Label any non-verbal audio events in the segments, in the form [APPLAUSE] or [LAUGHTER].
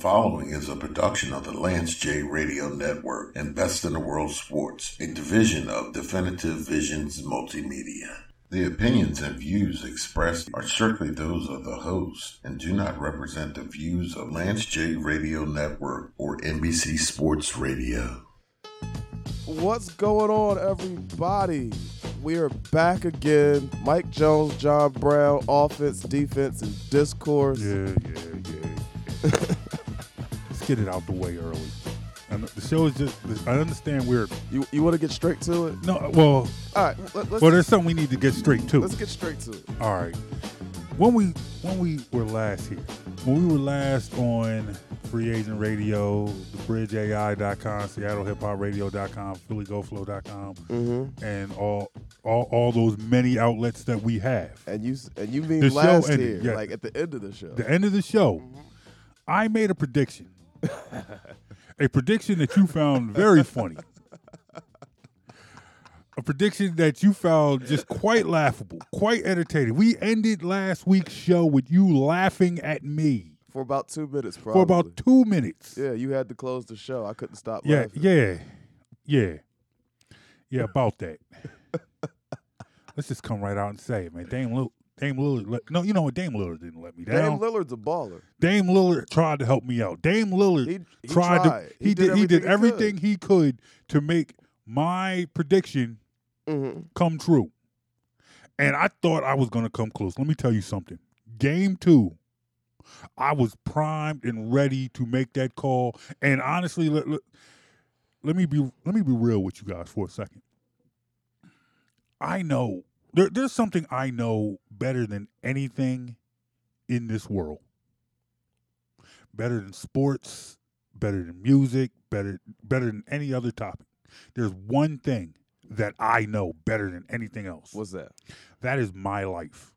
following is a production of the Lance J Radio Network and Best in the World Sports, a division of Definitive Visions Multimedia. The opinions and views expressed are strictly those of the host and do not represent the views of Lance J Radio Network or NBC Sports Radio. What's going on, everybody? We are back again. Mike Jones, John Brown, offense, defense, and discourse. Yeah, yeah, yeah. Let's [LAUGHS] get it out the way early. And the show is just. I understand we're You you want to get straight to it? no. Well, All right, let, well, there's something we need to get straight to. let's get straight to it. All right. When we when we were last here, when we were last on Free Agent Radio, thebridgeai.com, SeattleHipHopRadio.com, PhillyGoFlow.com, Mm-hmm. and all all all those many outlets that we have. And you and you mean The last ended, here, yeah. like at the end of the show. the end of the show, I made a prediction. A prediction that you found very funny. A prediction that you found just quite laughable, quite entertaining. We ended last week's show with you laughing at me for about two minutes, probably. for about two minutes. yeah, you had to close the show. I couldn't stop. Yeah, laughing. yeah, yeah, yeah. About that. [LAUGHS] Let's just come right out and say it, man. Dame Lillard, Dame Lillard. Let, no, you know what? Dame Lillard didn't let me down. Dame. Lillard's a baller. Dame Lillard tried to help me out. Dame Lillard He- he tried, tried. to. He He, did. He did everything everything he could to make my prediction Mm-hmm. come true, and I thought I was going to come close. Let me tell you something. Game two, I was primed and ready to make that call. And honestly, let, let, let me be let me be real with you guys for a second. I know there, there's something I know better than anything in this world. Better than sports, better than music, better better than any other topic. There's one thing that I know better than anything else. What's that? that is my life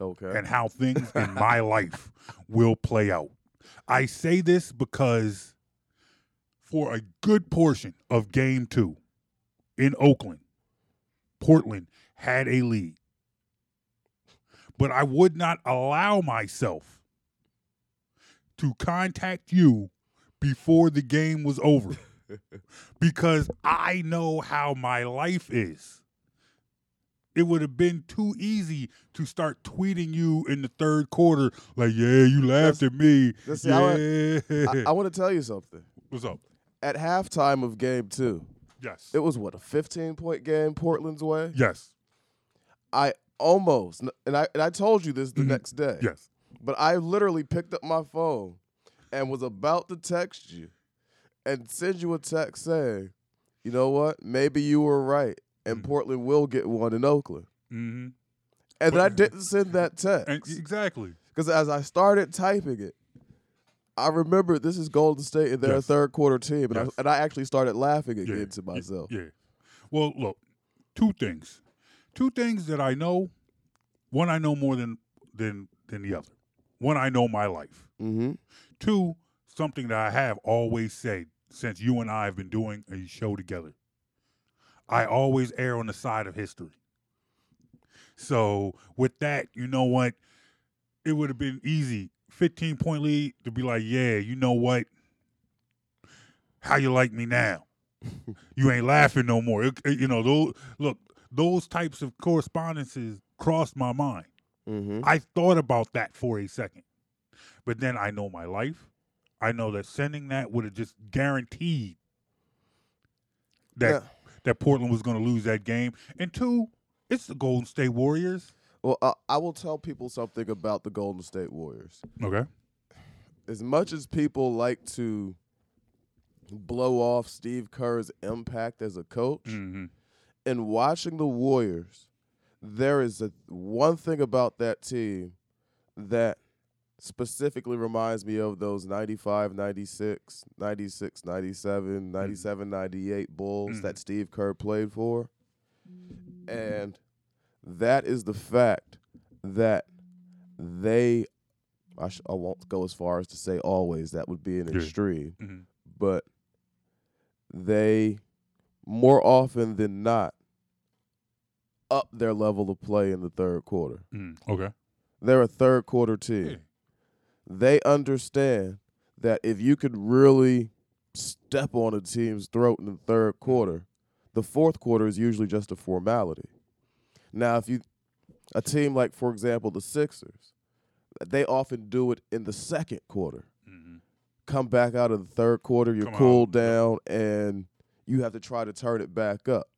Okay. and how things in [LAUGHS] my life will play out. I say this because for a good portion of game two in Oakland, Portland had a lead. But I would not allow myself to contact you before the game was over [LAUGHS] because I know how my life is it would have been too easy to start tweeting you in the third quarter, like, yeah, you laughed at me. That's- see, I yeah. I, I want to tell you something. What's up? At halftime of game two, Yes. it was what a 15 point game Portland's way. yes. I almost and I and I told you this the Mhm. next day. Yes. But I literally picked up my phone and was about to text you and send you a text saying, "You know what? Maybe you were right, and Mhm. Portland will get one in Oakland." Mm-hmm. And then I didn't send that And text exactly. because as I started typing it, I remembered this is Golden State and they're a third quarter team, and, Yes. I, and I actually started laughing Yeah. again to myself. Yeah. Well, look, two things. Two things that I know. One I know more than than than the other. One I know my life. Mm-hmm. Two, something that I have always said since you and I have been doing a show together. I always err on the side of history. So with that, you know what? It would have been easy, 15 point lead, to be like, yeah, you know what? How you like me now? [LAUGHS] you ain't laughing no more. It- it- you know, those look, those types of correspondences crossed my mind. Mm-hmm. I thought about that for a second. But then I know my life. I know that sending that would have just guaranteed that Yeah. that Portland was going to lose that game. And two, it's the Golden State Warriors. Well, uh, I will tell people something about the Golden State Warriors. Okay. as much as people like to blow off Steve Kerr's impact as a coach, Mm-hmm. In watching the Warriors, there is a one thing about that team that specifically reminds me of those 95, 96, 96, 97, mm-hmm. 97, 98 Bulls that mm-hmm. Steve Kerr played for. Mm-hmm. And that is the fact that they I, sh- I won't go as far as to say always that would be an extreme, Mm-hmm. but they more often than not up their level of play in the third quarter. Mm-hmm. Okay. They're a third quarter team. Yeah. They understand that if you could really step on a team's throat in the third quarter, the fourth quarter is usually just a formality. Now, if you a team like, for example, the Sixers, they often do it in the second quarter. Mhm. Come back out of the third quarter, you're Come cooled out. down, and you have to try to turn it back up.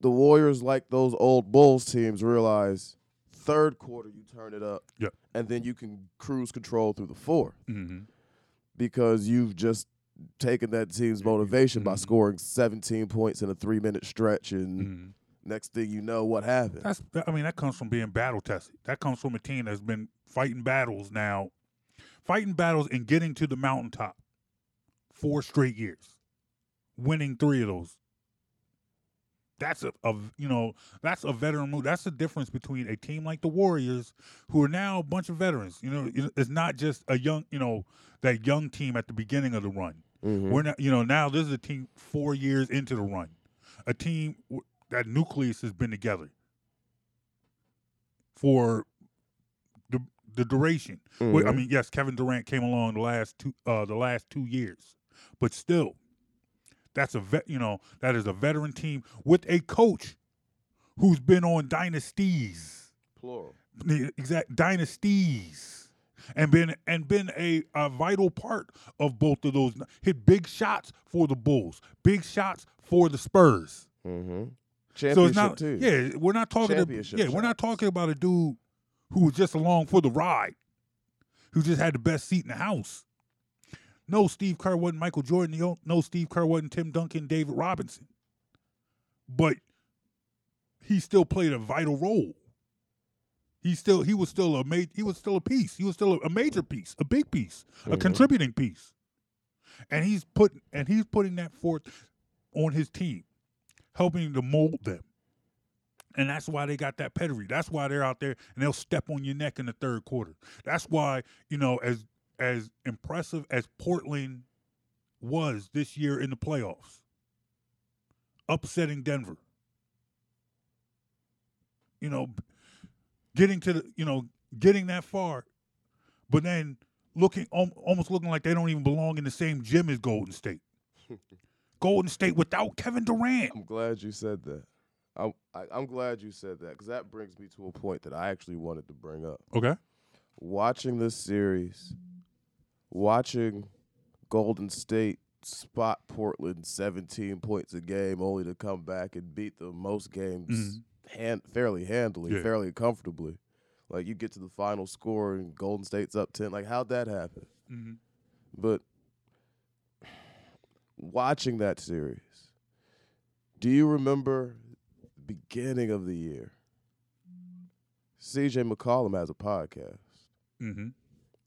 The Warriors, like those old Bulls teams, realize third quarter you turn it up, Yep. and then you can cruise control through the fourth Mhm. because you've just taken that team's motivation by Mhm. scoring 17 points in a three minute stretch, and Mhm. next thing you know, what happened? That's I mean that comes from being battle tested. That comes from a team that's been fighting battles now, fighting battles and getting to the mountaintop four straight years, winning three of those. That's a, a you know that's a veteran move. That's the difference between a team like the Warriors, who are now a bunch of veterans. You know, it's not just a young you know that young team at the beginning of the run. Mhm. We're not, you know, now this is a team four years into the run, a team w- that nucleus has been together for the the duration. Well, I mean, yes, Kevin Durant came along the last two uh, the last two years, but still, that's a vet. You know, that is a veteran team with a coach who's been on dynasties plural. the exact dynasties and been and been a, a vital part of both of those hit big shots for the bulls big shots for the spurs Mm-hmm. so Championship it's not too. yeah we're not talking Championship yeah we're not talking about a dude who was just along for the ride who just had the best seat in the house no steve kerr wasn't michael jordan no- steve kerr wasn't tim duncan david robinson. But he still played a vital role. He still he was still a ma- he was still a piece. He was still a, a major piece a big piece a Mhm. contributing piece. And he's put and he's putting that forth on his team helping to mold them. And that's why they got that pedigree. That's why they're out there and they'll step on your neck in the third quarter. That's why you know as as impressive as portland was this year in the playoffs upsetting denver you know getting to the you know getting that far but then looking almost looking like they don't even belong in the same gym as golden state [LAUGHS] golden state without kevin durant I'm glad you said that. I'm I, I'm glad you said that because that brings me to a point that I actually wanted to bring up. okay Watching this series, watching Golden State spot Portland 17 points a game, only to come back and beat them most games Mhm. hand, fairly handily, Yeah. fairly comfortably. Like you get to the final score and Golden State's up 10. Like how'd that happen? mm-hmm. But watching that series, do you remember the beginning of the year? CJ McCollum has a podcast. Mm-hmm.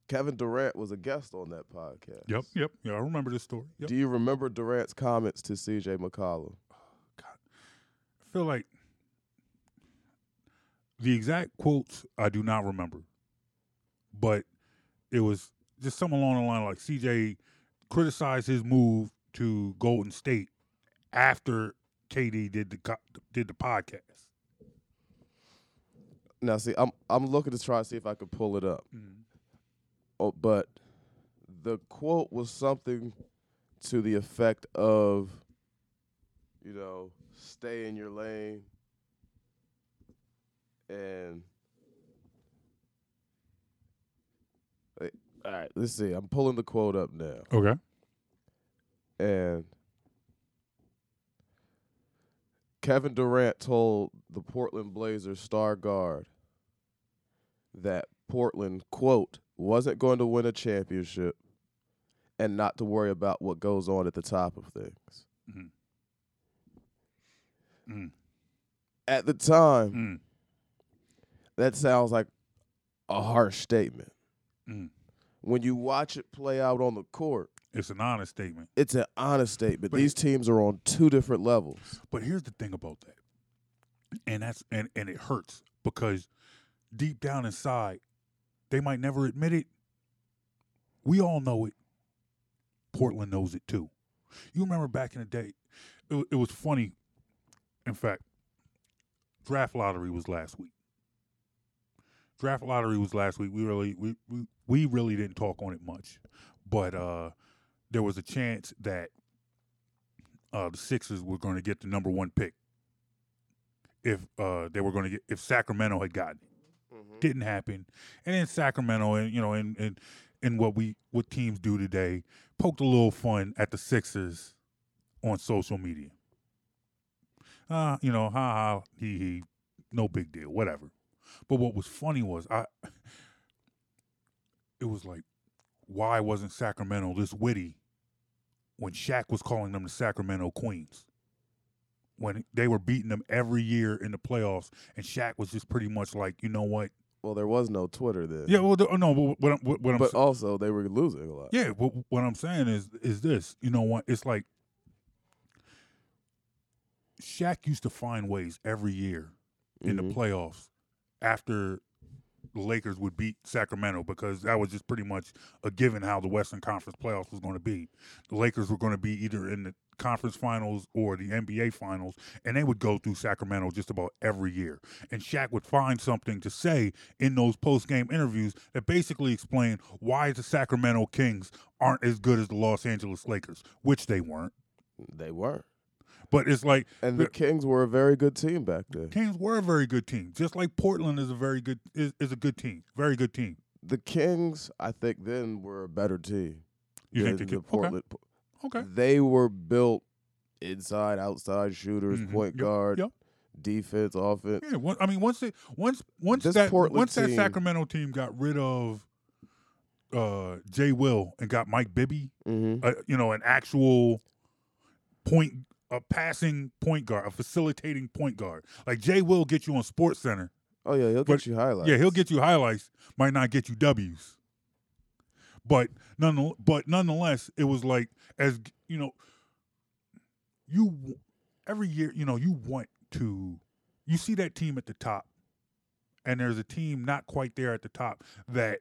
Kevin Durant was a guest on that podcast. Yep, yep, yeah. I remember this story. Yep. Do you remember Durant's comments to CJ McCollum? Oh, God, I feel like the exact quotes I do not remember, but it was just something along the line like CJ criticized his move to Golden State after KD did the did the podcast. Now, see, I'm I'm looking to try to see if I could pull it up. Mm-hmm. Oh, but the quote was something to the effect of, you know, stay in your lane and. All right, let's see. I'm pulling the quote up now. Okay. And Kevin Durant told the Portland Blazers star guard that Portland, quote, wasn't going to win a championship and not to worry about what goes on at the top of things. Mhm. Mm. At the time, Mm. that sounds like a harsh statement. Mm. When you watch it play out on the court, It's an honest statement. it's an honest statement. But- These teams are on two different levels. But here's the thing about that, and that's and and it hurts because deep down inside, they might never admit it. We all know it. Portland knows it too. You remember back in the day, it, it was funny. In fact, draft lottery was last week. draft lottery was last week. We really we, we we really didn't talk on it much, but uh, there was a chance that uh, the Sixers were going to get the number one pick if uh, they were going to get if Sacramento had gotten it. Didn't happen, and in Sacramento and you know and and and what we what teams do today poked a little fun at the Sixers on social media. Uh, you know, ha ha, he he, no big deal, whatever. But what was funny was I it was like, why wasn't Sacramento this witty when Shaq was calling them the Sacramento Queens? When they were beating them every year in the playoffs, and Shaq was just pretty much like, you know what? Well, there was no Twitter then. Yeah, well, the- no, but what, I'm- what, what I'm but also they were losing a lot. yeah, what, what I'm saying is is this. You know what? It's like Shaq used to find ways every year in the Mhm. playoffs after the Lakers would beat Sacramento because that was just pretty much a given how the Western Conference playoffs was going to be. The Lakers were going to be either in the conference finals or the NBA finals, and they would go through Sacramento just about every year. And Shaq would find something to say in those post game interviews that basically explained why the Sacramento Kings aren't as good as the Los Angeles Lakers, which they weren't. They weren't. But it's like And the Kings were a very good team back then. Kings were a very good team, just like Portland is a very good is, is a good team, very good team. The Kings, I think, then were a better team. You think the? Portland? Okay. Okay. They were built inside, outside shooters, Mhm. point Yep, guard, yep. defense, offense. Yeah, one, I mean, once they once once This that Portland once that Sacramento team got rid of uh, Jay Will and got Mike Bibby, Mm-hmm. uh, you know, an actual point, a passing point guard, a facilitating point guard. Like Jay Will get you on Sports Center. Oh yeah, he'll But- get you highlights. Yeah, he'll get you highlights, might not get you W's. But none, but nonetheless, it was like as you know, you every year, you know, you want to, you see that team at the top, and there's a team not quite there at the top that,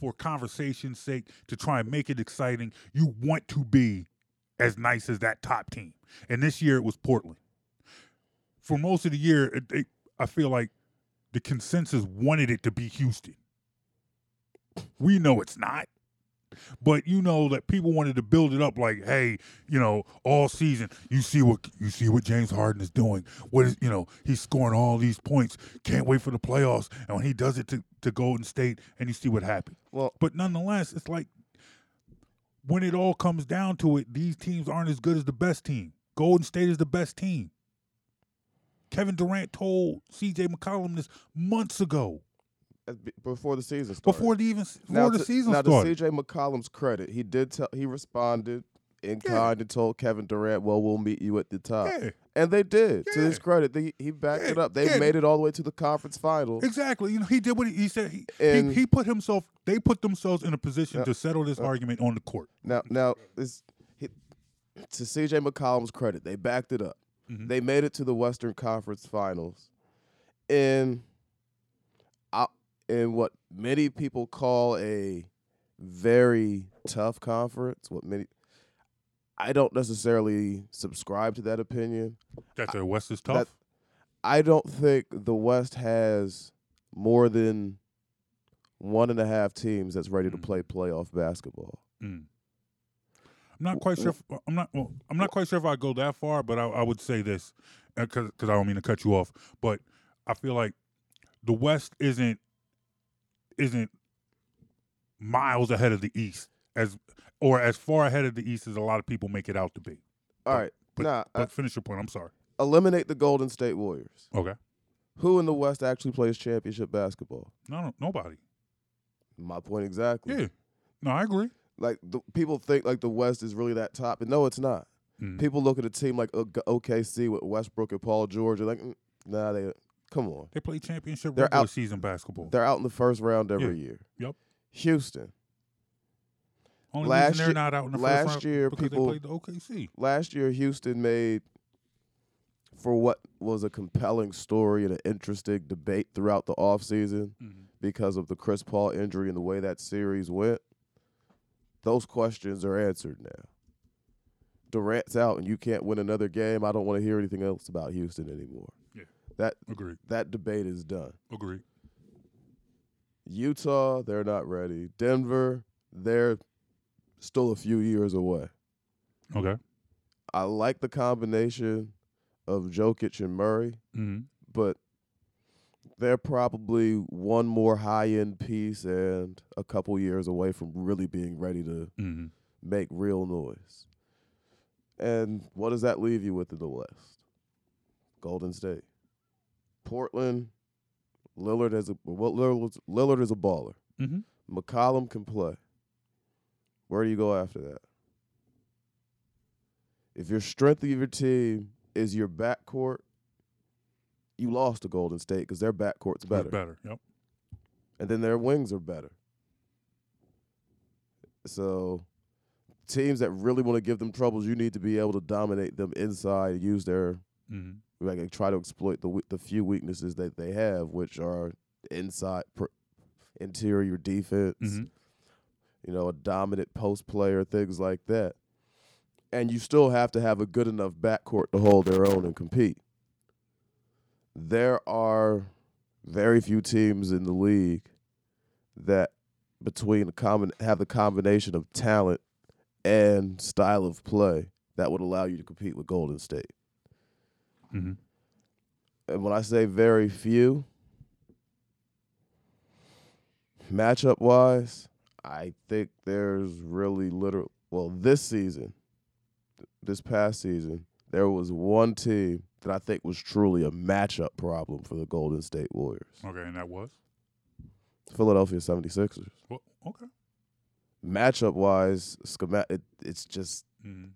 for conversation's sake, to try and make it exciting, you want to be as nice as that top team. And this year it was Portland. For most of the year, it, it, I feel like the consensus wanted it to be Houston. We know it's not. But you know that people wanted to build it up like, hey, you know, all season, you see what you see what James Harden is doing. What is you know, he's scoring all these points. Can't wait for the playoffs. And when he does it to, to Golden State and you see what happened. Well, But nonetheless, it's like when it all comes down to it, these teams aren't as good as the best team. Golden State is the best team. Kevin Durant told CJ McCollum this months ago, before the season started. before the even before now the to, season now started. to CJ McCollum's credit, he did tell he responded in Yeah. kind and told Kevin Durant, "Well, we'll meet you at the top," yeah, and they did. To his credit, they, he backed it up. They yeah. made it all the way to the conference finals. exactly. You know, he did what he, he said. He, And- he he put himself. They put themselves in a position Yeah. to settle this Yeah. argument on the court. Now, now this to CJ McCollum's credit, they backed it up. Mhm. They made it to the Western Conference Finals, in out in what many people call a very tough conference. What many I don't necessarily subscribe to that opinion. That the West is that- tough. I don't think the West has more than one and a half teams that's ready to Mm. play playoff basketball. Mm. I'm not quite sure. If, I'm not. Well, I'm not quite sure if I go that far, but I, I would say this because I don't mean to cut you off, but I feel like the West isn't isn't miles ahead of the East as or as far ahead of the East as a lot of people make it out to be. All right, but- now But finish your point. I'm sorry. eliminate the Golden State Warriors. Okay. Who in the West actually plays championship basketball? No, no, nobody. My point exactly. Yeah. No, I agree. Like the, people think like the West is really that top, and no, it's not. Mm. People look at a team like OKC with Westbrook and Paul George, and like, mm, nah, they come on. They play championship They're regular out- season basketball. They're out in the first round every Yeah. year. Yep. Houston. Only last they're year- not out in the last first round year, because people- they played the OKC. Last year, Houston made for what was a compelling story and an interesting debate throughout the offseason Mm-hmm. because of the Chris Paul injury and the way that series went. Those questions are answered now. Durant's out and you can't win another game. I don't want to hear anything else about Houston anymore. That Agreed. that debate is done. Agreed. Utah, they're not ready. Denver, they're still a few years away. Okay. I like the combination of Jokic and Murray, Mm-hmm. but they're probably one more high end piece and a couple years away from really being ready to Mm-hmm. make real noise. And what does that leave you with in the West? Golden State. Portland, Lillard as a well, Lillard, Lillard is a baller. Mm-hmm. McCollum can play. Where do you go after that? If your strength of your team is your backcourt, you lost to Golden State because their backcourt's better. Better. Yep. and then their wings are better. So, teams that really want to give them troubles, you need to be able to dominate them inside, use their Mm-hmm. Like try to exploit the the few weaknesses that they have, which are inside per, interior defense, Mm-hmm. you know, a dominant post player, things like that. And you still have to have a good enough backcourt to hold their own and compete. There are very few teams in the league that between the common have the combination of talent and style of play that would allow you to compete with Golden State. Mm-hmm. And when I say very few, matchup wise, I think there's really little. Well, this season, th- this past season, there was one team that I think was truly a matchup problem for the Golden State Warriors Okay, and that was. Philadelphia 76ers. Well, okay. Matchup wise, it, it's just, Mm-hmm.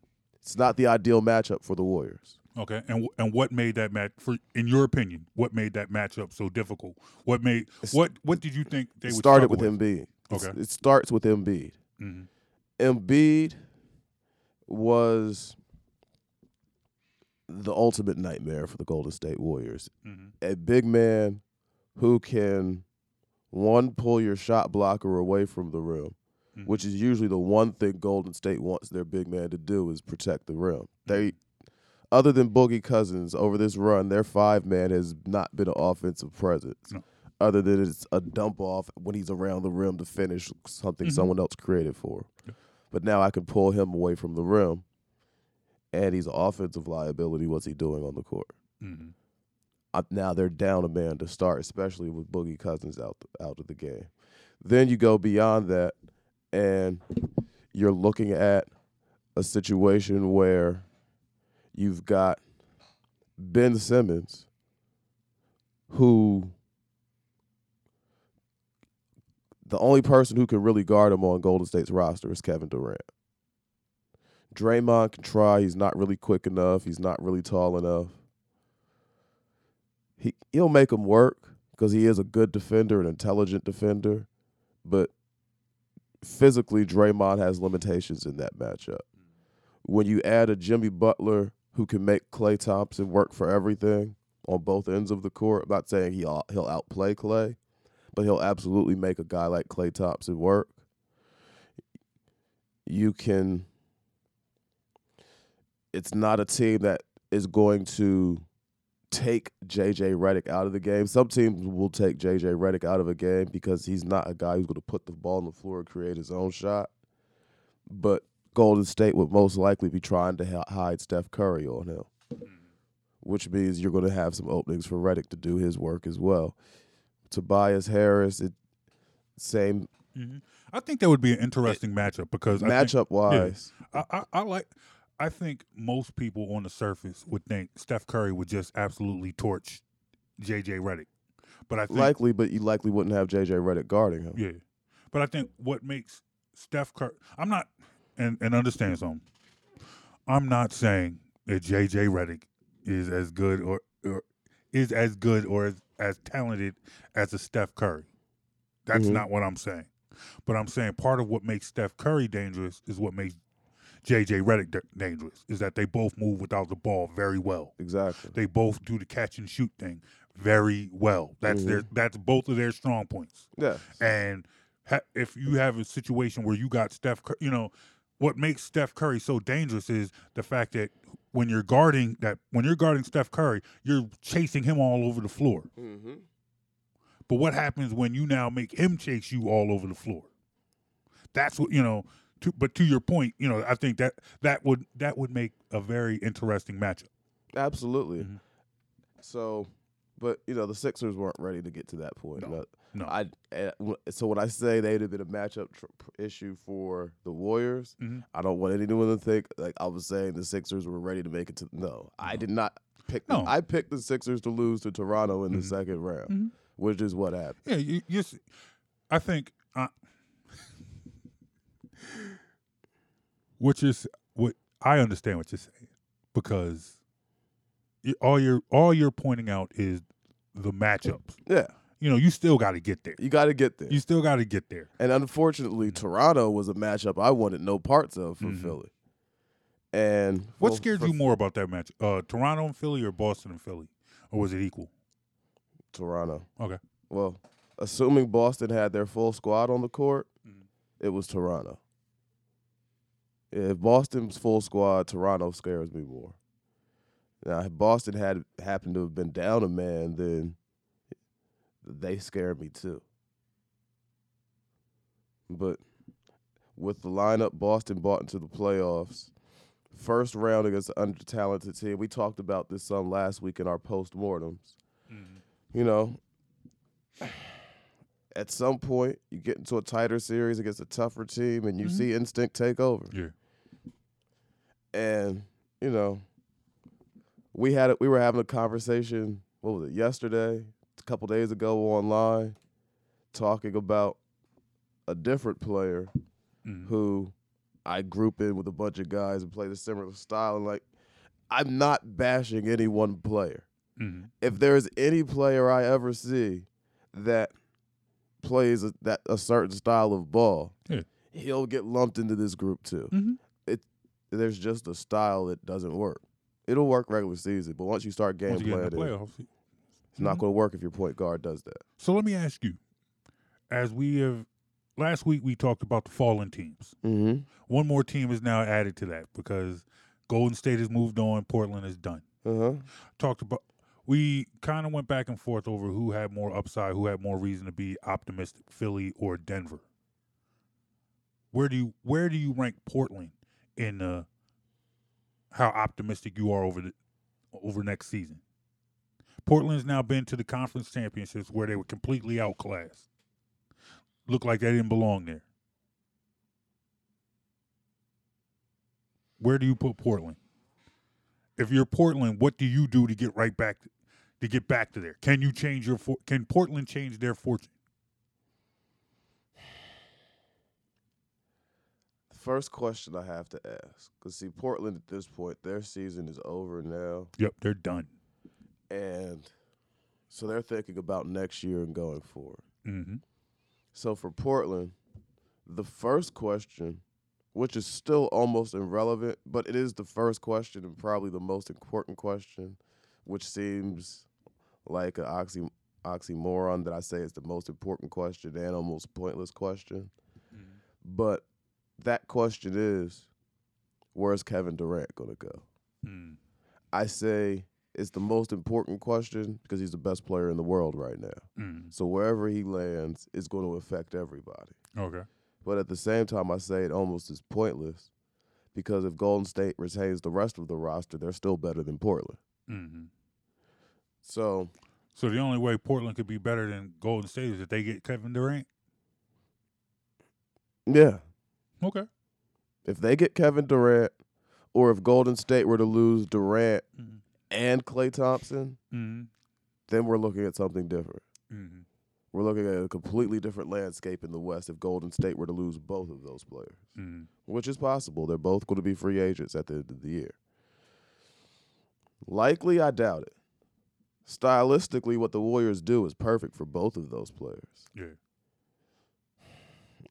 it's not the ideal matchup for the Warriors. Okay, and and what made that match for in your opinion? What made that matchup so difficult? What made It's- what what did you think they would started struggle with Embiid. It's- Okay. It starts with Embiid. Mm-hmm. Embiid was the ultimate nightmare for the Golden State Warriors. Mm-hmm. A big man who can one pull your shot blocker away from the rim, Mhm. which is usually the one thing Golden State wants their big man to do is protect the rim. They other than Boogie Cousins over this run, their five man has not been an offensive presence. No. Other than it's a dump off when he's around the rim to finish something Mhm. someone else created for him. Yeah. But now I can pull him away from the rim, and he's an offensive liability. What's he doing on the court? Mm-hmm. uh, now they're down a man to start, especially with Boogie Cousins out out of the game. Then you go beyond that, and you're looking at a situation where you've got Ben Simmons, who the only person who can really guard him on Golden State's roster is Kevin Durant. Draymond can try. He's not really quick enough. He's not really tall enough he he'll make him work because he is a good defender, an intelligent defender, but physically Draymond has limitations in that matchup. When you add a Jimmy Butler who can make Klay Thompson work for everything on both ends of the court, I'm not saying he'll he'll outplay Klay, but he'll absolutely make a guy like Klay Thompson work. You can. It's not a team that is going to take JJ Redick out of the game. Some teams will take JJ Redick out of a game because he's not a guy who's going to put the ball on the floor and create his own shot. But Golden State would most likely be trying to hide Steph Curry on him, which means you're going to have some openings for Redick to do his work as well. Tobias Harris, it same Mm-hmm. I think that would be an interesting matchup because I think- matchup wise. I, I, I like. I think most people on the surface would think Steph Curry would just absolutely torch JJ Redick. but I think Likely, but you likely wouldn't have JJ Redick guarding him. yeah, but I think what makes Steph Curry. I'm not and and understand something. I'm not saying that JJ Redick is as good or, or is as good or as, as talented as a Steph Curry. That's Mhm. not what I'm saying. But I'm saying part of what makes Steph Curry dangerous is what makes JJ Redick da- dangerous is that they both move without the ball very well. Exactly. They both do the catch and shoot thing very well. That's their that's both of their strong points. Yeah. And ha- if you have a situation where you got Steph, Cur- you know, what makes Steph Curry so dangerous is the fact that when you're guarding that when you're guarding Steph Curry, you're chasing him all over the floor. Mm-hmm. But what happens when you now make him chase you all over the floor? That's what you know. To, but to your point, you know, I think that that would that would make a very interesting matchup. Absolutely. Mhm. So, but you know, the Sixers weren't ready to get to that point. No. But No. I eh, so when I say they'd have been a matchup tr- issue for the Warriors, Mhm. I don't want anyone to think like I was saying the Sixers were ready to make it to. No, I did not pick. No. The, I picked the Sixers to lose to Toronto in the Mhm. second round, Mhm. which is what happened. Yeah, you, you s- I think, uh, which is what I understand what you're saying because all you're all you're pointing out is the matchups. Yeah, You know, you still got to get there. you got to get there. You still got to get there. And unfortunately, Toronto was a matchup I wanted no parts of for Mhm. Philly. And What well, scared for you more about that match? Uh, Toronto and Philly, or Boston and Philly, or was it equal? Toronto. Okay. Well, assuming Boston had their full squad on the court, Mhm. it was Toronto. If Boston's full squad, Toronto scares me more. Now, if Boston had happened to have been down a man, then they scare me too. But with the lineup Boston brought into the playoffs, first round against an under-talented team, we talked about this some last week in our post-mortems you know, [SIGHS] at some point you get into a tighter series against a tougher team and you Mhm. see instinct take over. Yeah. And, you know, we had it we were having a conversation, what was it, yesterday, a couple days ago online, talking about a different player Mhm. who I group in with a bunch of guys and play the similar style and like I'm not bashing any one player Mhm. if there's any player I ever see that plays a, that a certain style of ball, Yeah. he'll get lumped into this group too. Mhm. There's just a style that doesn't work. It'll work regular season, but once you start game Once you playing, it, playoffs, it's not Mhm. going to work if your point guard does that. So let me ask you, as we have last week we talked about the fallen teams. Mm-hmm. One more team is now added to that because Golden State has moved on, Portland is done. Uh huh. Talked about we kind of went back and forth over who had more upside, who had more reason to be optimistic, Philly or Denver. Where do you where do you rank Portland in uh, how optimistic you are over the over next season? Portland's now been to the conference championships where they were completely outclassed. Looked like they didn't belong there. Where do you put Portland? If you're Portland, what do you do to get right back to get back to there? Can you change your for, can Portland change their fortune? The first question I have to ask, because see, Portland at this point, their season is over now. Yep, they're done. And so they're thinking about next year and going forward. Mm-hmm. So for Portland, the first question, which is still almost irrelevant, but it is the first question and probably the most important question, which seems like an oxy, oxymoron that I say is the most important question and almost pointless question. But that question is, where's Kevin Durant going to go? Mm. I say it's the most important question because he's the best player in the world right now. Mm. So wherever he lands it's going to affect everybody. Okay. But at the same time, I say it almost is pointless because if Golden State retains the rest of the roster, they're still better than Portland. Mm-hmm. So So the only way Portland could be better than Golden State is if they get Kevin Durant. yeah, Okay. if they get Kevin Durant, or if Golden State were to lose Durant Mhm. And Klay Thompson, Mm-hmm. then we're looking at something different. Mm-hmm. We're looking at a completely different landscape in the West if Golden State were to lose both of those players. Mm-hmm. which is possible. They're both going to be free agents at the end of the year. Likely, I doubt it. Stylistically, what the Warriors do is perfect for both of those players. Yeah.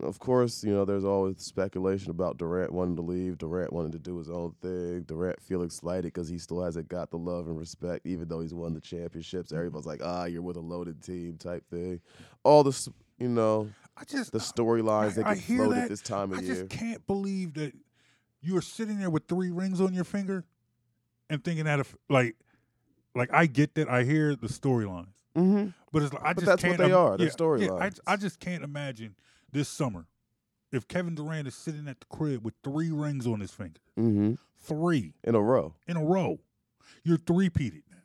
Of course, you know, there's always speculation about Durant wanting to leave, Durant wanting to do his own thing, Durant feeling slighted because he still hasn't got the love and respect, even though he's won the championships. Everybody's like, ah, you're with a loaded team type thing. All this, you know, I just the storylines that get floated that. this time of I year. I just can't believe that you're sitting there with three rings on your finger and thinking that if like like I get that I hear the storylines. Mm-hmm. But it's like I But just that's what can't they im- are, they're yeah, yeah, I, storylines. I just can't imagine this summer if Kevin Durant is sitting at the crib with three rings on his finger, Mm-hmm. three In a row. in a row. You're three peated now.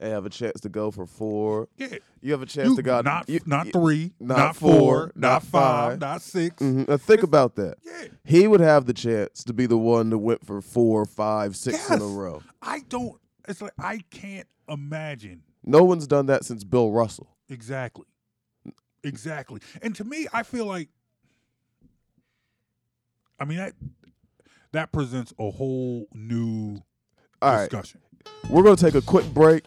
They have a chance to go for four. Yeah, You have a chance you, to go not you, not you- three, not not, four, four, not five, five. not 6 Mhm. Now think about that. Yeah, He would have the chance to be the one that went for four, five, six in a row. I don't. It's like I can't imagine No one's done that since Bill Russell. exactly, exactly. And to me, I feel like, I mean that that presents a whole new All right, discussion. we're gonna take a quick break,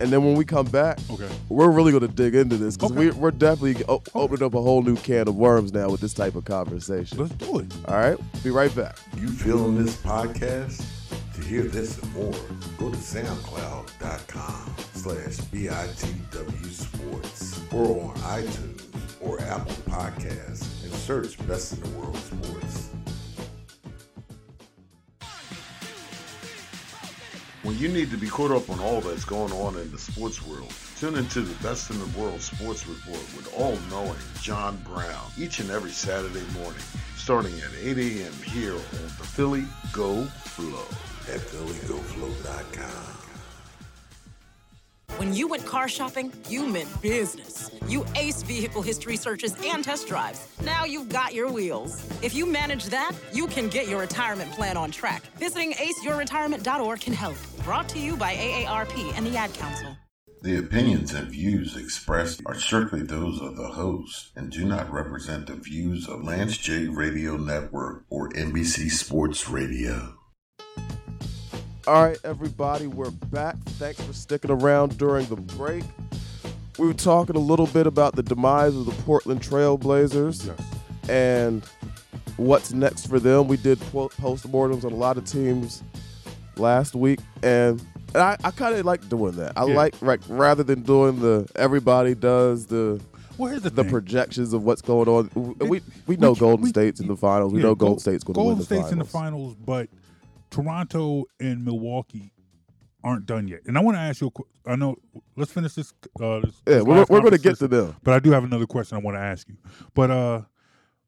and then when we come back, Okay. we're really gonna dig into this because Okay. we, we're definitely o- opening up a whole new can of worms now with this type of conversation. Let's do it. All right, be right back. You feeling this podcast? To hear this and more, go to soundcloud.com slash BITW Sports or on iTunes or Apple Podcasts and search Best in the World Sports. When you need to be caught up on all that's going on in the sports world, tune into the Best in the World Sports Report with all-knowing John Brown each and every Saturday morning, starting at 8 a.m. here on the Philly Go Flow at phillygoflow.com. When you went car shopping, you meant business. You aced vehicle history searches and test drives. Now you've got your wheels. If you manage that, you can get your retirement plan on track. Visiting aceyourretirement.org can help. Brought to you by AARP and the Ad Council. The opinions and views expressed are strictly those of the host and do not represent the views of Lance J Radio Network or NBC Sports Radio. All right, everybody, we're back. Thanks for sticking around during the break. We were talking a little bit about the demise of the Portland Trailblazers Yes. and what's next for them. We did po- postmortems on a lot of teams last week, and, and I, I kind of like doing that. I Yeah. like like rather than doing the everybody does the Well, here's the, the projections of what's going on. We we, we know Golden we- State's in the finals. We Yeah, know Gol- Golden State's going to win Golden the State's finals. in the finals, but Toronto and Milwaukee aren't done yet. And I want to ask you. a qu- I know. Let's finish this. Uh, this Yeah, we're, we're going to get to them. But I do have another question I want to ask you. But uh,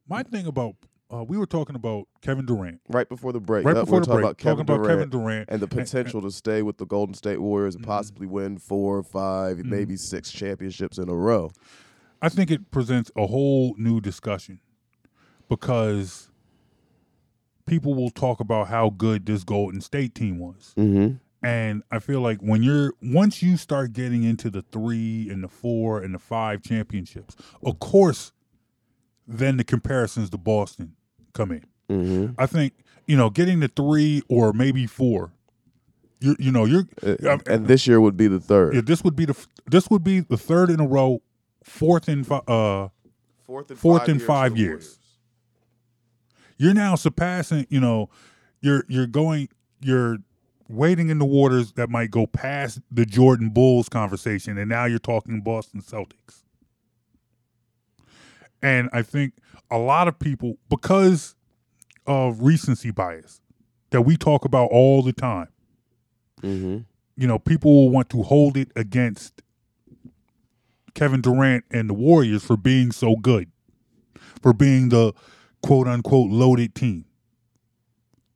my thing about uh, we were talking about Kevin Durant Right before the break. right before we're the talking break, about Kevin talking about Durant. Kevin Durant and the potential to stay with the Golden State Warriors Mm-hmm. and possibly win four or 5 maybe six championships in a row. I think it presents a whole new discussion because people will talk about how good this Golden State team was. Mm-hmm. And I feel like when you're once you start getting into the three and the four and the five championships, of course, then the comparisons to Boston come in. Mm-hmm. I think you know getting the three or maybe four. You you know you're Uh, and this year would be the third. yeah, this would be the this would be the third in a row, fourth in fi- uh fourth in fourth five in years five years. You're now surpassing you know you're you're going you're wading in the waters that might go past the Jordan Bulls conversation and now you're talking Boston Celtics. And I think a lot of people because of recency bias that we talk about all the time, Mm-hmm. you know, people will want to hold it against Kevin Durant and the Warriors for being so good, for being the quote unquote loaded team,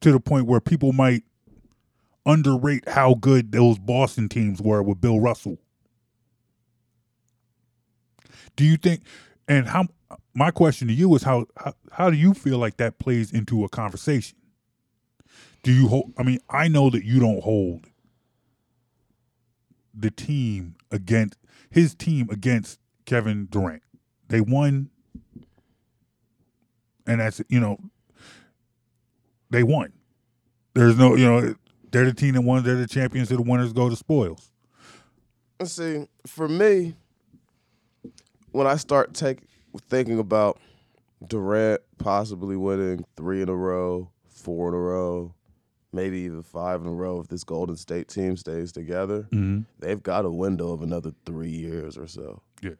to the point where people might underrate how good those Boston teams were with Bill Russell. Do you think, and how, my question to you is how, how, how do you feel like that plays into a conversation? Do you hold, I mean, I know that you don't hold the team against his team against Kevin Durant. They won, and that's you know they won. There's no you know they're the team that won. They're the champions. So the winners go to spoils. Let's see. For me, when I start take thinking about Durant possibly winning three in a row, four in a row, maybe even five in a row if this Golden State team stays together, Mm-hmm. they've got a window of another three years or so, Yeah.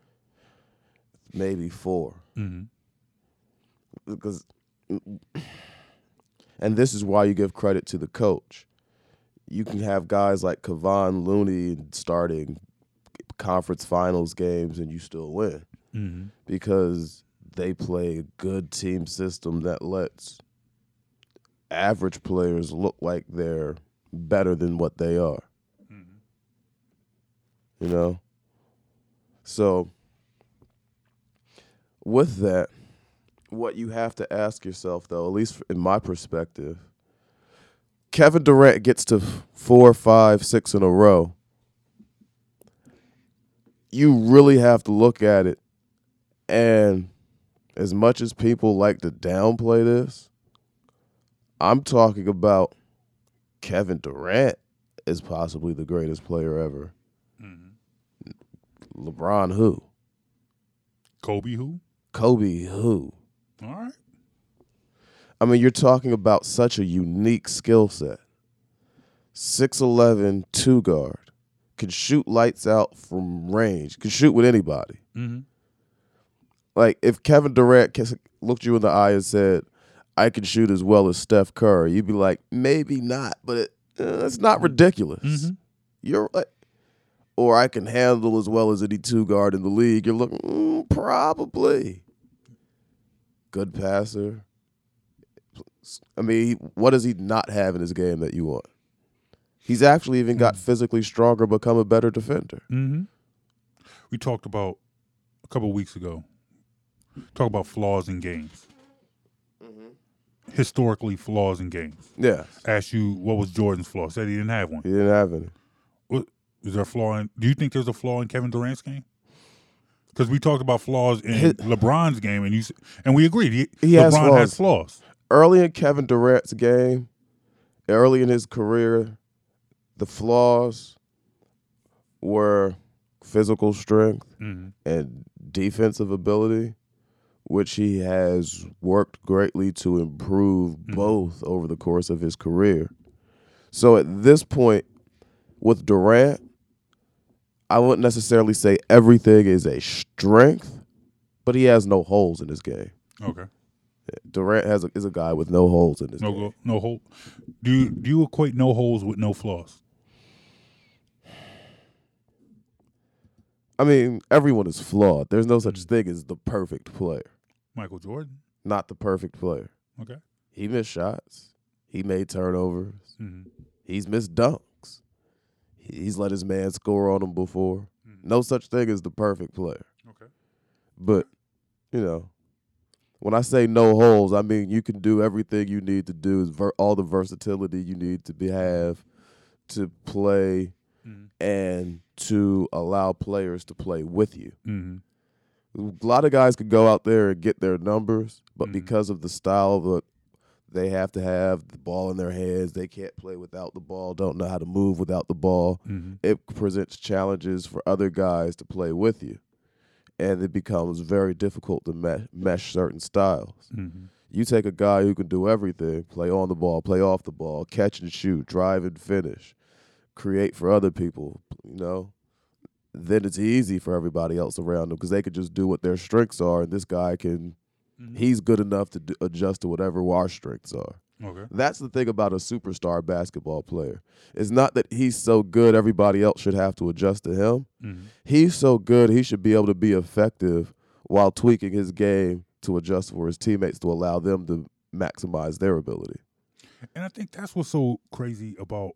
maybe four. Mm-hmm. Because and this is why you give credit to the coach. You can have guys like Kevon Looney starting conference finals games and you still win Mm-hmm. because they play a good team system that lets average players look like they're better than what they are. You know? So, with that, what you have to ask yourself, though, at least in my perspective, Kevin Durant gets to four, five, six in a row. You really have to look at it. And as much as people like to downplay this, I'm talking about Kevin Durant is possibly the greatest player ever. Mm-hmm. LeBron who? Kobe, who? Kobe who? All right. I mean, you're talking about such a unique skill set. 6'11, two guard, can shoot lights out from range, can shoot with anybody. Mm-hmm. Like, if Kevin Durant looked you in the eye and said, I can shoot as well as Steph Curry, you'd be like, maybe not, but it, uh, it's not ridiculous. Mhm. You're like, or I can handle as well as any two guard in the league. You're looking, mm, probably. Good passer. I mean, what does he not have in his game that you want? He's actually even got physically stronger, become a better defender. Mm-hmm. We talked about a couple of weeks ago. Talk about flaws in games. Historically, flaws in games. Yeah, Asked you what was Jordan's flaw. Said he didn't have one. he didn't have any. What is there a flaw in? Do you think there's a flaw in Kevin Durant's game? Because we talked about flaws in His- LeBron's game, and you and we agreed. He, He has LeBron has flaws. Early in Kevin Durant's game, early in his career, the flaws were physical strength Mm-hmm. and defensive ability, which he has worked greatly to improve both over the course of his career. So at this point, with Durant, I wouldn't necessarily say everything is a strength, but he has no holes in his game. Okay. Durant has a, is a guy with no holes in his No game. go, no hole. Do you do you equate no holes with no flaws? I mean, everyone is flawed. There's no such thing as the perfect player. Michael Jordan. Not the perfect player. Okay. He missed shots. He made turnovers. Mm-hmm. He's missed dunks. He's let his man score on him before. No such thing as the perfect player. Okay. But, you know, when I say no holes, I mean you can do everything you need to do, ver- all the versatility you need to be have to play Mhm. and to allow players to play with you. Mm-hmm. A lot of guys could go out there and get their numbers, but Mhm. because of the style that they have to have the ball in their hands, they can't play without the ball, don't know how to move without the ball. Mm-hmm. It presents challenges for other guys to play with you, and it becomes very difficult to me- mesh certain styles. Mm-hmm. You take a guy who can do everything play on the ball, play off the ball, catch and shoot, drive and finish, create for other people, you know, then it's easy for everybody else around them because they could just do what their strengths are, and this guy can, Mhm. he's good enough to do, adjust to whatever our strengths are. Okay. That's the thing about a superstar basketball player. It's not that he's so good everybody else should have to adjust to him. Mm-hmm. He's so good he should be able to be effective while tweaking his game to adjust for his teammates to allow them to maximize their ability. And I think that's what's so crazy about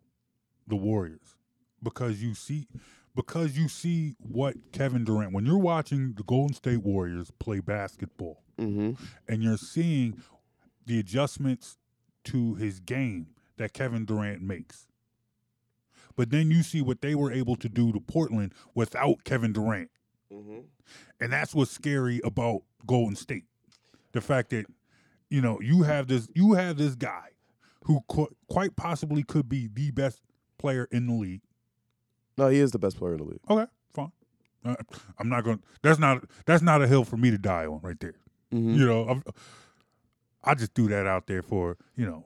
the Warriors because you see because you see what Kevin Durant when you're watching the Golden State Warriors play basketball Mm-hmm. and you're seeing the adjustments to his game that Kevin Durant makes. But then you see what they were able to do to Portland without Kevin Durant. Mm-hmm. And that's what's scary about Golden State. The fact that you know, you have this you have this guy who qu- quite possibly could be the best player in the league. No, he is the best player in the league. Okay, fine. Uh, I'm not going to that's not that's not a hill for me to die on right there. Mm-hmm. You know, I'm, I just threw that out there for, you know,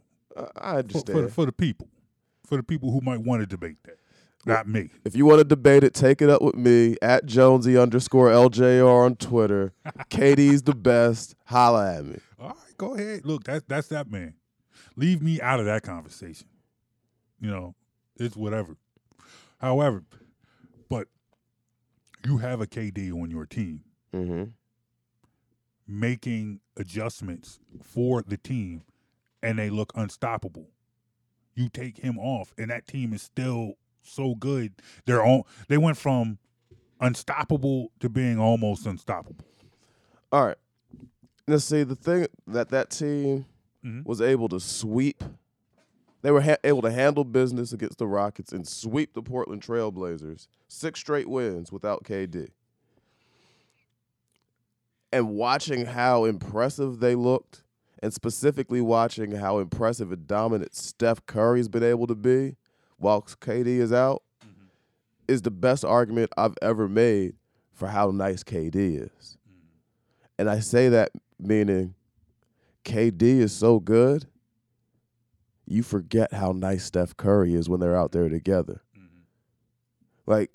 I for, understand. for, for the people. For the people who might want to debate that. Not me. if you want to debate it, take it up with me at Jonesy underscore LJR on Twitter. [LAUGHS] KD's the best. Holla at me. All right, go ahead. Look, that's that's that man. Leave me out of that conversation. You know, it's whatever. However, but you have a KD on your team Mm-hmm. Making adjustments for the team and they look unstoppable. You take him off and that team is still so good. They're all they went from unstoppable to being almost unstoppable. All right. Let's see the thing that that team Mhm. was able to sweep. They were ha- able to handle business against the Rockets and sweep the Portland Trailblazers. Six straight wins without KD. And watching how impressive they looked, and specifically watching how impressive and dominant Steph Curry's been able to be while KD is out, mm-hmm. is the best argument I've ever made for how nice KD is. Mm-hmm. And I say that meaning KD is so good, you forget how nice Steph Curry is when they're out there together. Mm-hmm. Like,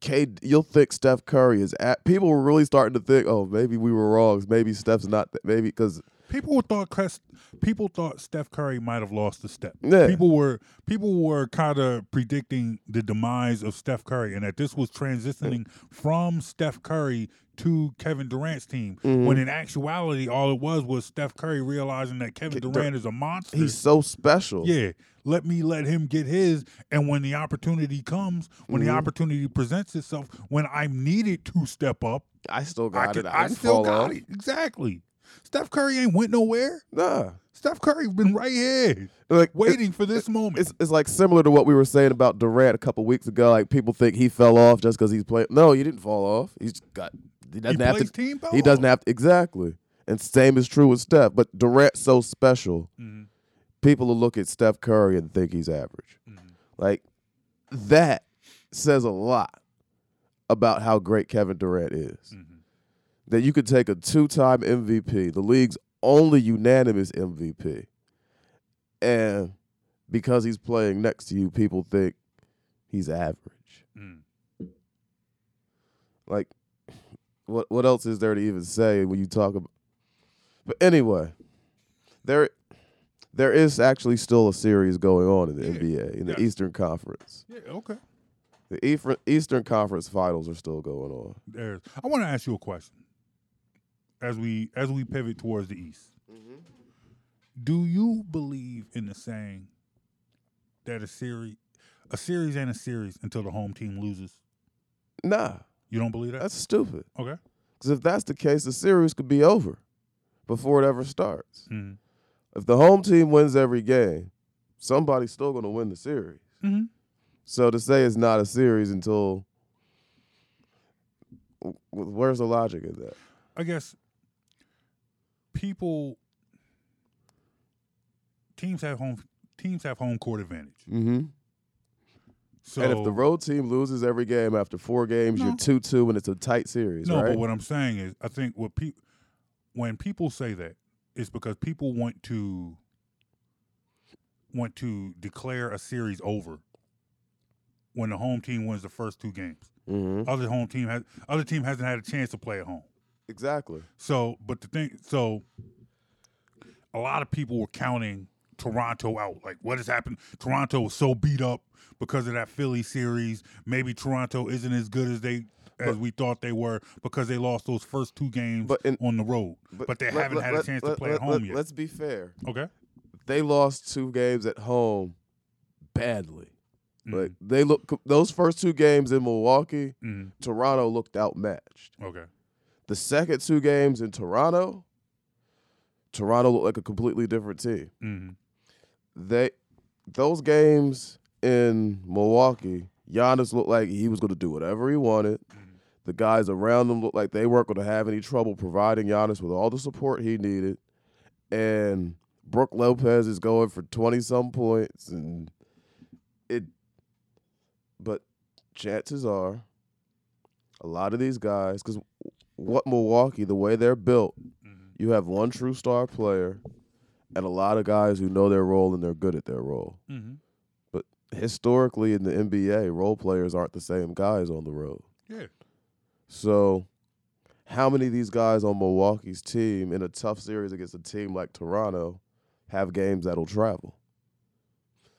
K, you'll think Steph Curry is at. People were really starting to think, oh, maybe we were wrong. Maybe Steph's not. Th- maybe because People thought people thought Steph Curry might have lost the step. Yeah. People were people were kind of predicting the demise of Steph Curry and that this was transitioning from Steph Curry to Kevin Durant's team. Mm-hmm. When in actuality, all it was was Steph Curry realizing that Kevin Durant is a monster. he's so special. Yeah, let me let him get his. And when the opportunity comes, when Mm-hmm. the opportunity presents itself, when I'm needed to step up, I still I, got can, it. I, didn't still got off. it. Exactly. Steph Curry ain't went nowhere. Nah, Steph Curry's been right here, like waiting for this moment. it's it's like similar to what we were saying about Durant a couple weeks ago. Like people think he fell off just because he's playing. No, he didn't fall off. He's got. He doesn't have plays to. team ball. He doesn't have to, exactly. And same is true with Steph. But Durant's so special. Mhm. People will look at Steph Curry and think he's average. Mm-hmm. Like that says a lot about how great Kevin Durant is. Mm-hmm. That you could take a two-time MVP, the league's only unanimous MVP, and because he's playing next to you, people think he's average. Mm. Like, what what else is there to even say when you talk about? But anyway, there there is actually still a series going on in the Yeah, NBA in the yes. Eastern Conference. Yeah, okay. The Eastern Eastern Conference Finals are still going on. There's. I want to ask you a question. As we as we pivot towards the East, mm-hmm. do you believe in the saying that a series a series ain't a series until the home team loses? Nah, You don't believe that? that's stupid. okay. Because if that's the case, the series could be over before it ever starts. Mm-hmm. If the home team wins every game, somebody's still going to win the series. Mm-hmm. So to say it's not a series until where's the logic in that? I guess people teams have home teams have home court advantage. Mm-hmm. So and if the road team loses every game after four games, No. you're two two, and it's a tight series, no, right? but what I'm saying is, I think what people when people say that, it's because people want to want to declare a series over when the home team wins the first two games. mm-hmm. Other home team has other team hasn't had a chance to play at home. Exactly. So, but the thing, so a lot of people were counting Toronto out. Like, what has happened? Toronto was so beat up because of that Philly series. Maybe Toronto isn't as good as they as we thought they were because they lost those first two games But in- on the road. But, they let- haven't let- had a chance let- to play at home yet. Let's be fair. Okay. They lost two games at home badly. Mm-hmm. Like they look those first two games in Milwaukee, Mhm. Toronto looked outmatched. Okay. The second two games in Toronto, Toronto looked like a completely different team. hmm They those games in Milwaukee, Giannis looked like he was going to do whatever he wanted. Mm-hmm. The guys around him looked like they weren't going to have any trouble providing Giannis with all the support he needed. And Brook Lopez is going for 20 some points and it but chances are a lot of these guys cuz what Milwaukee, the way they're built, mm-hmm. you have one true star player and a lot of guys who know their role and they're good at their role. hmm But historically in the NBA, role players aren't the same guys on the road. Yeah. So, how many of these guys on Milwaukee's team in a tough series against a team like Toronto have games that'll travel?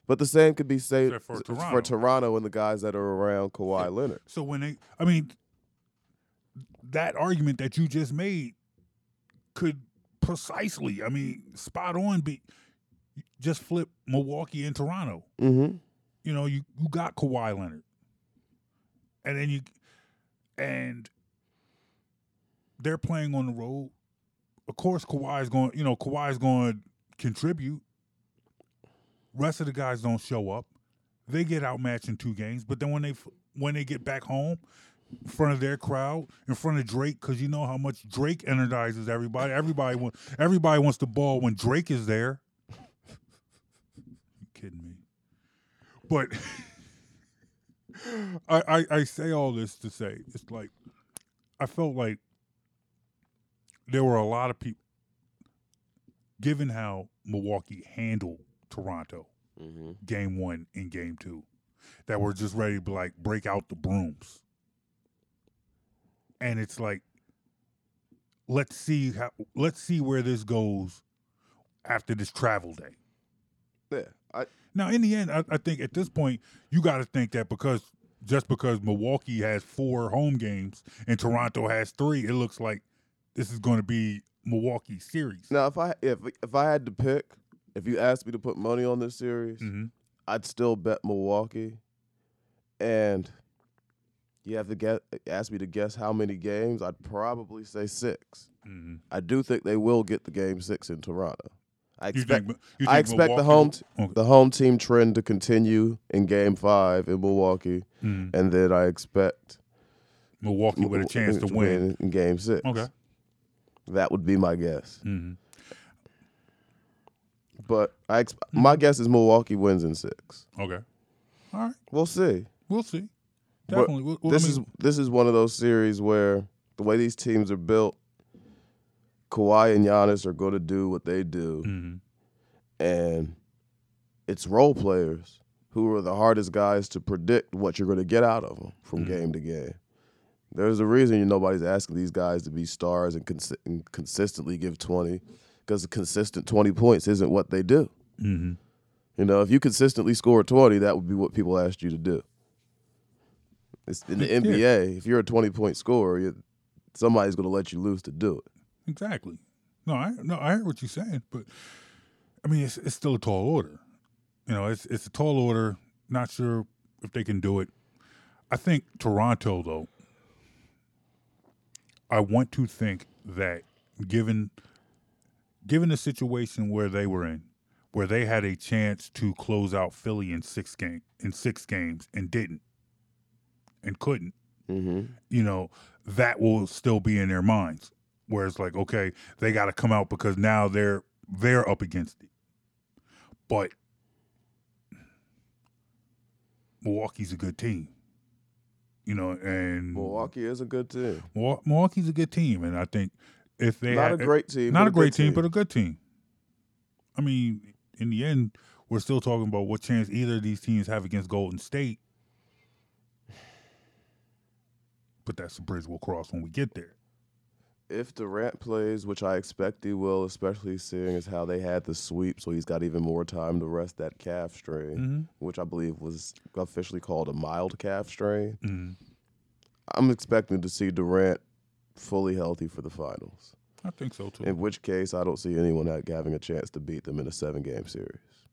But the same could be said Said for for Toronto. Toronto. and the guys that are around Kawhi Yeah. Leonard. So when they, I mean, that argument that you just made could precisely, I mean, spot on. Be just flip Milwaukee and Toronto. Mm-hmm. You know, you you got Kawhi Leonard, and then you, and they're playing on the road. Of course, Kawhi's going. You know, Kawhi's going to contribute. Rest of the guys don't show up. They get outmatched in two games, but then when they when they get back home, in front of their crowd, in front of Drake, because you know how much Drake energizes everybody. Everybody want everybody wants the ball when Drake is there. you kidding me? But [LAUGHS] I, I I say all this to say it's like I felt like there were a lot of people, given how Milwaukee handled Toronto Mm-hmm. game one and game two, that were just ready to be like break out the brooms. And it's like, let's see how let's see where this goes after this travel day. Yeah, I Now, in the end, I, I think at this point you got to think that because just because Milwaukee has four home games and Toronto has three, it looks like this is going to be Milwaukee series. now if I if if I had to pick, if you asked me to put money on this series, hmm I'd still bet Milwaukee. And you have to get ask me to guess how many games. I'd probably say six. hmm I do think they will get the game six in Toronto. I expect think, I expect the home t- Okay. the home team trend to continue in Game Five in Milwaukee, Mhm. and then I expect Milwaukee with a chance to win. in Game Six. Okay. that would be my guess. hmm But I ex- my guess is Milwaukee wins in six. Okay. All right. We'll see. We'll see. Definitely. Well, I this mean, is this is one of those series where the way these teams are built, Kawhi and Giannis are going to do what they do, mhm. and it's role players who are the hardest guys to predict what you're going to get out of them from Mm-hmm. game to game. There's a reason nobody's asking these guys to be stars and, consi- and consistently give 20, because consistent 20 points isn't what they do. Mhm. You know, if you consistently score 20, that would be what people asked you to do. It's in the Yeah. NBA, if you're a 20 point scorer, you somebody's going to let you lose to do it. Exactly. No, I no, I hear what you're saying, but I mean, it's it's still a tall order. You know, it's it's a tall order. Not sure if they can do it. I think Toronto, though. I want to think that given given the situation where they were in, where they had a chance to close out Philly in six game in six games and didn't, and couldn't, Mm-hmm. you know, that will still be in their minds. Where it's like, okay, they got to come out because now they're they're up against it. But Milwaukee's a good team, you know, and Milwaukee is a good team. Milwa- Milwaukee's a good team, and I think if they Not had, a great team. not a great good team, but a good team. I mean, in the end, we're still talking about what chance either of these teams have against Golden State. But that's a bridge we'll cross when we get there. if Durant plays, which I expect he will, especially seeing as how they had the sweep, so he's got even more time to rest that calf strain, Mhm. which I believe was officially called a mild calf strain. Mhm. I'm expecting to see Durant fully healthy for the finals. I think so too. In which case, I don't see anyone having a chance to beat them in a seven-game series.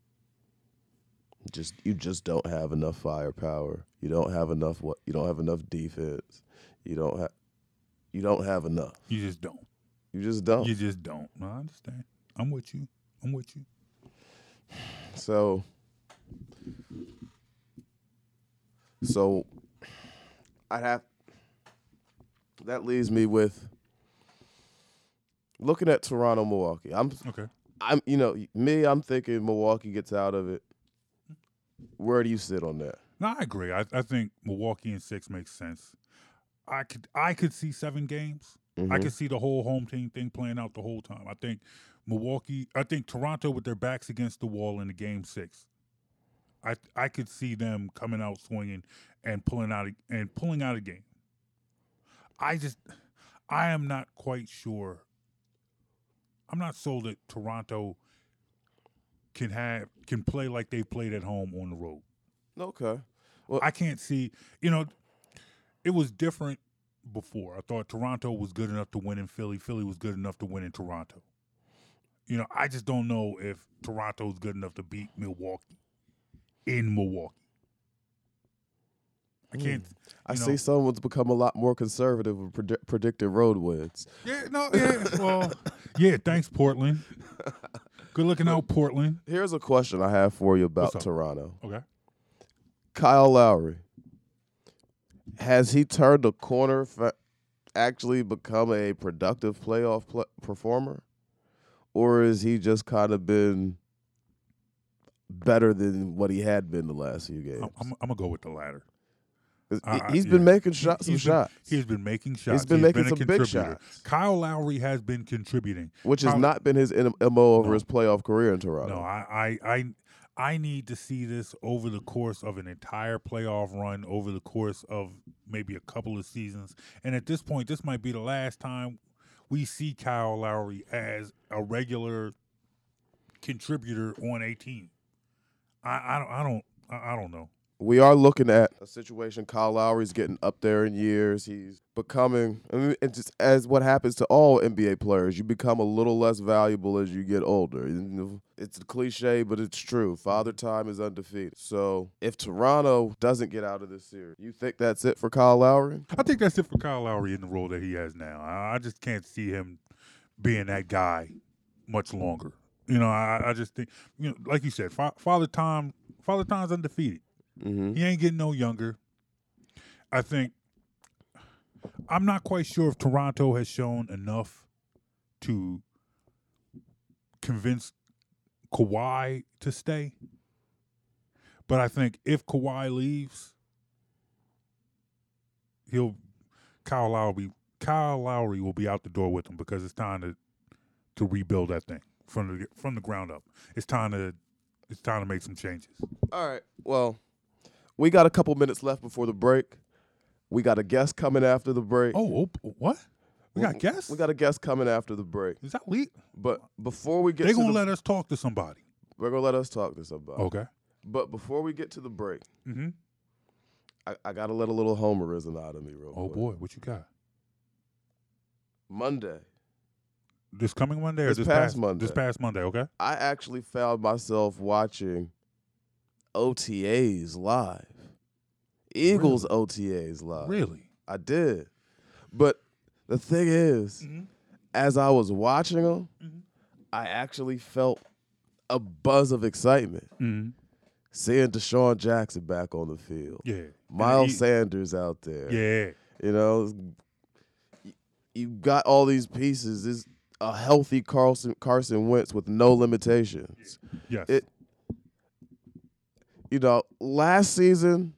Just you just don't have enough firepower. You don't have enough what you don't have enough defense. You don't have you don't have enough. you just don't. You just don't. You just don't. No, I understand. I'm with you. I'm with you. So, so I'd have. That leaves me with looking at Toronto, Milwaukee. I'm, Okay. I'm, you know, me. I'm thinking Milwaukee gets out of it. Where do you sit on that? No, I agree. I, I think Milwaukee in six makes sense. I could I could see seven games. I Mhm. could see the whole home team thing playing out the whole time. I think Milwaukee. I think Toronto with their backs against the wall in the game six. I I could see them coming out swinging and pulling out a, and pulling out a game. I just I am not quite sure. I'm not sold that Toronto can have can play like they played at home on the road. Okay. Well, I can't see, you know, it was different before. I thought Toronto was good enough to win in Philly. Philly was good enough to win in Toronto. You know, I just don't know if Toronto is good enough to beat Milwaukee in Milwaukee. I can't. Hmm. I you know- see someone's become a lot more conservative with predi- predicted road wins. Yeah, no, yeah. Well, yeah. Thanks, Portland. Good looking out, Portland. Here's a question I have for you about Toronto. Okay. Kyle Lowry. Has he turned a corner, fa- actually become a productive playoff pl- performer? Or is he just kind of been better than what he had been the last few games? I'm, I'm, I'm gonna go with the latter. I- he's been yeah. making shots, some He's been- shots, He's been making shots. He's been making a some big shots. Kyle Lowry has been contributing. which has not been his M- MO over No. his playoff career in Toronto. No, I, I, I, I need to see this over the course of an entire playoff run, over the course of maybe a couple of seasons. And at this point, this might be the last time we see Kyle Lowry as a regular contributor on a team. I, I don't, I don't, I I don't know. We are looking at a situation. Kyle Lowry's getting up there in years. He's becoming, I mean, it's just as what happens to all NBA players. You become a little less valuable as you get older. It's a cliche, but it's true. Father time is undefeated. So if Toronto doesn't get out of this series, you think that's it for Kyle Lowry? I think that's it for Kyle Lowry in the role that he has now. I, I just can't see him being that guy much longer. You know, I, I just think, you know, like you said, Fa- Father Time, Father Time's undefeated. Mm-hmm. He ain't getting no younger. I think I'm not quite sure if Toronto has shown enough to convince Kawhi to stay. But I think if Kawhi leaves, he'll Kyle Lowry Kyle Lowry will be out the door with him because it's time to to rebuild that thing from the from the ground up. It's time to it's time to make some changes. All right. Well, we got a couple minutes left before the break. We got a guest coming after the break. Oh, oh what? We got guests. We got a guest coming after the break. Is that leak? But before we get They to gonna the, let us talk to somebody. we're gonna let us talk to somebody. Okay. But before we get to the break, Mm-hmm. I, I gotta let a little homerism out of me real Oh quick. boy, what you got? Monday, This coming Monday or This this, past Monday. This past Monday, okay? I actually found myself watching OTAs live. Eagles OTAs live. Really? I did. But the thing is, Mm-hmm. as I was watching them, I actually felt a buzz of excitement Mm-hmm. seeing DeSean Jackson back on the field. Yeah. Miles And Sanders out there. Yeah. You know, you got all these pieces. It's a healthy Carson Carson Wentz with no limitations. Yes. It, you know, last season,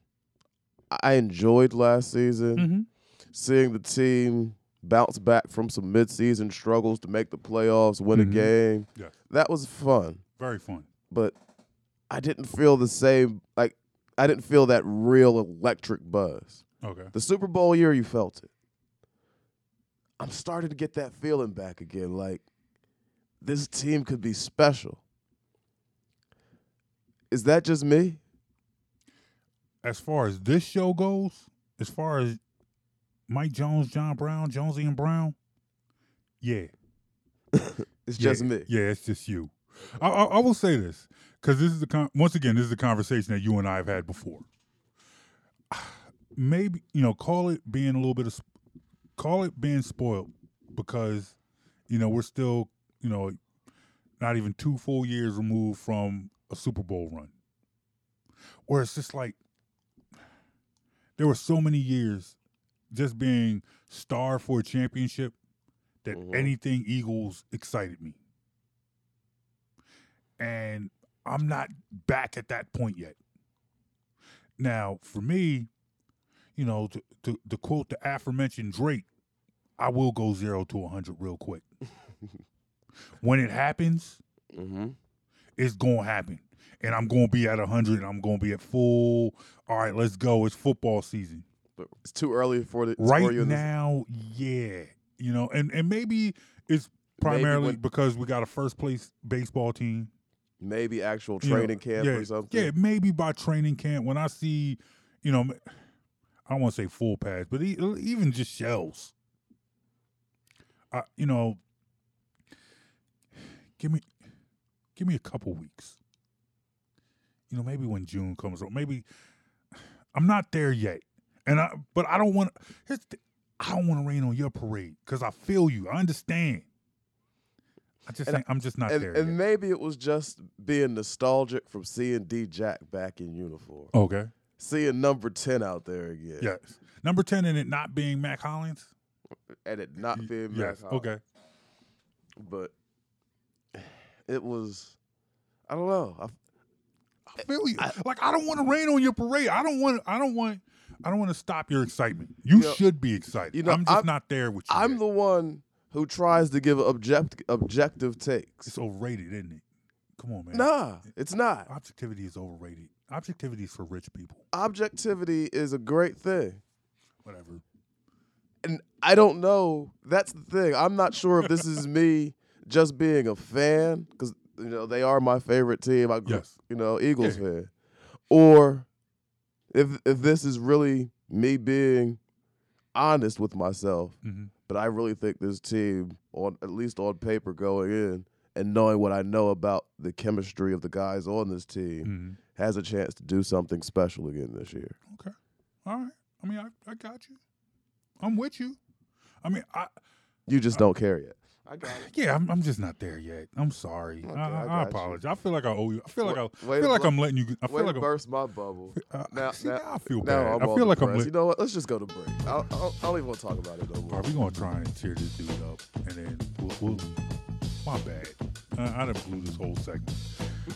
I enjoyed last season mm-hmm. seeing the team bounce back from some midseason struggles to make the playoffs, win Mhm. a game. Yes. That was fun, Very fun. but I didn't feel the same. Like I didn't feel that real electric buzz. Okay. The Super Bowl year, you felt it. I'm starting to get that feeling back again. Like this team could be special. Is that just me? As far as this show goes, as far as Mike Jones, John Brown, Jonesy and Brown, yeah. [LAUGHS] It's Yeah, just me. Yeah, it's just you. I, I, I will say this because this is the con- once again this is the conversation that you and I have had before. [SIGHS] Maybe you know, call it being a little bit of, sp- call it being spoiled because you know we're still you know not even two full years removed from a Super Bowl run, where it's just like there were so many years just being starved for a championship that Mhm. anything Eagles excited me. And I'm not back at that point yet. Now, for me, you know, to, to, to quote the aforementioned Drake, I will go zero to 100 real quick. [LAUGHS] when it happens, Mm-hmm. It's going to happen. And I'm going to be at 100 and I'm going to be at full. All right, let's go. It's football season. But it's too early for the right for you in this- now, yeah, you know, and and maybe it's primarily when- because we got a first place baseball team. maybe actual you know, training camp yeah, or something. Yeah, maybe by training camp when I see, you know, I don't want to say full pads, but even just shells. I, you know, give me, give me a couple weeks. You know, maybe when June comes up, maybe I'm not there yet, and I, but I don't want. Here's the, I don't want to rain on your parade because I feel you. I understand. I just think I'm just not and, there and yet. maybe it was just being nostalgic from seeing D Jack back in uniform, okay. seeing number ten out there again, Yes. Number 10 and it not being Mack Hollins? and it not being yes. Mack Hollins. Okay. but it was, I don't know. I, I eh, feel you. like I don't want to rain on your parade. I don't want I don't want I don't want to stop your excitement. You You know- should be excited. you know, I'm just I'm- not there with you. I'm yet. the one who tries to give object, objective takes. It's overrated, isn't it? Come on, man. Nah, it's not. Objectivity is overrated. Objectivity is for rich people. Objectivity is a great thing. Whatever. and I don't know. That's the thing. I'm not sure if this is [LAUGHS] me just being a fan because you know they are my favorite team. I Yes. you know Eagles Yeah. fan, or if if this is really me being honest with myself. hmm But I really think this team, on at least on paper, going in and knowing what I know about the chemistry of the guys on this team, hmm has a chance to do something special again this year. Okay. All right. I mean, I, I got you. I'm with you. I mean, I You just don't care yet. I got it. yeah, I'm, I'm just not there yet. I'm sorry. Okay, I, I I, got I you. apologize. I feel like I owe you. I feel like I, Way I to feel like blo- I'm letting you. I Way feel like to I'm, burst my bubble. uh, Now, see, now, now I feel now bad. I'm I feel like I'm. depressed. Let, You know what? Let's just go to break. I'll, I'll, I don't even want to talk about it no All more. right, we're gonna try and tear this dude up, and then we'll. we'll my bad. I, I done blew this whole segment.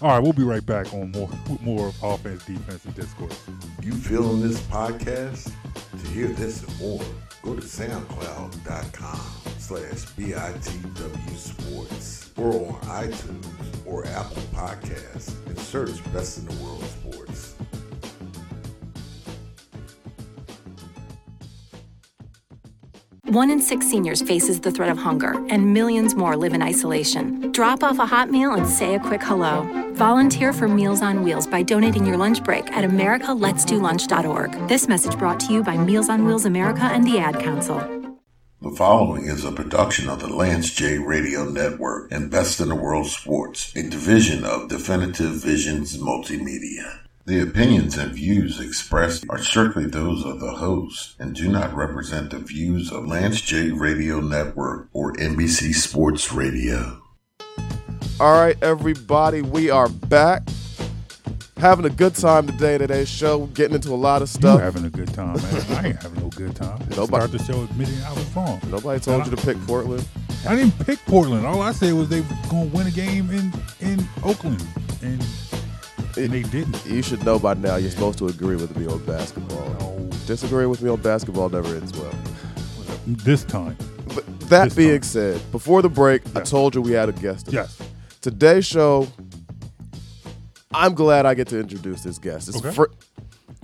All right, we'll be right back on more with more of offense, defense, and discourse. You feeling this podcast? To hear this and more, go to soundcloud.com slash BITW Sports or on iTunes or Apple Podcasts and search Best in the World Sports. One in six seniors faces the threat of hunger, and millions more live in isolation. Drop off a hot meal and say a quick hello. Volunteer for Meals on Wheels by donating your lunch break at americaletsdolunch.org. This message brought to you by Meals on Wheels America and the Ad Council. The following is a production of the Lance J Radio Network and Best in the World Sports, a division of Definitive Visions Multimedia. The opinions and views expressed are strictly those of the host and do not represent the views of Lance J Radio Network or NBC Sports Radio. All right, everybody, we are back. Having a good time today. Today's show, getting into a lot of You stuff. having a good time, man? I ain't having no good time. Nobody- Start the show admitting I was wrong. Nobody told you to pick Portland. I didn't pick Portland. All I said was they were gonna win a game in in Oakland, and, and they didn't. You should know by now. You're supposed to agree with me on basketball. No, Disagree with me on basketball never ends well. this time, But that This being time. said, before the break, I told you we had a guest. today. yes. Today's show, I'm glad I get to introduce this guest. It's Okay. fir-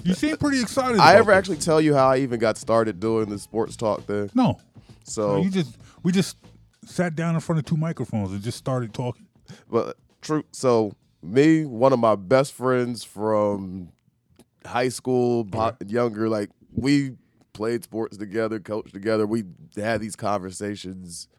You seem pretty excited. I about ever this. actually tell you how I even got started doing the sports talk thing? No. So, you just we just sat down in front of two microphones and just started talking. but true. So, me, one of my best friends from high school, po- younger, like we played sports together, coached together. We had these conversations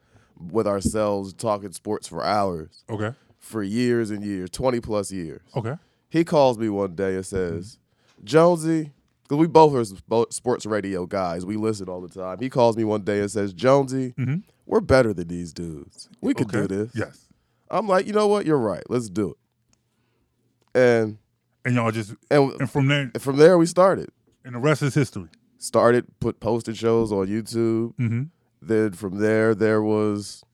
with ourselves, talking sports for hours, Okay. for years and years, twenty plus years. Okay. He calls me one day and says, Jonesy, because we both are sports radio guys. We listen all the time. He calls me one day and says, Jonesy, Mhm. we're better than these dudes. We could okay. do this. Yes. I'm like, you know what? You're right. Let's do it. And And y'all just and and from there from there we started. and the rest is history. Started put posted shows on YouTube. Mm-hmm. Then from there there was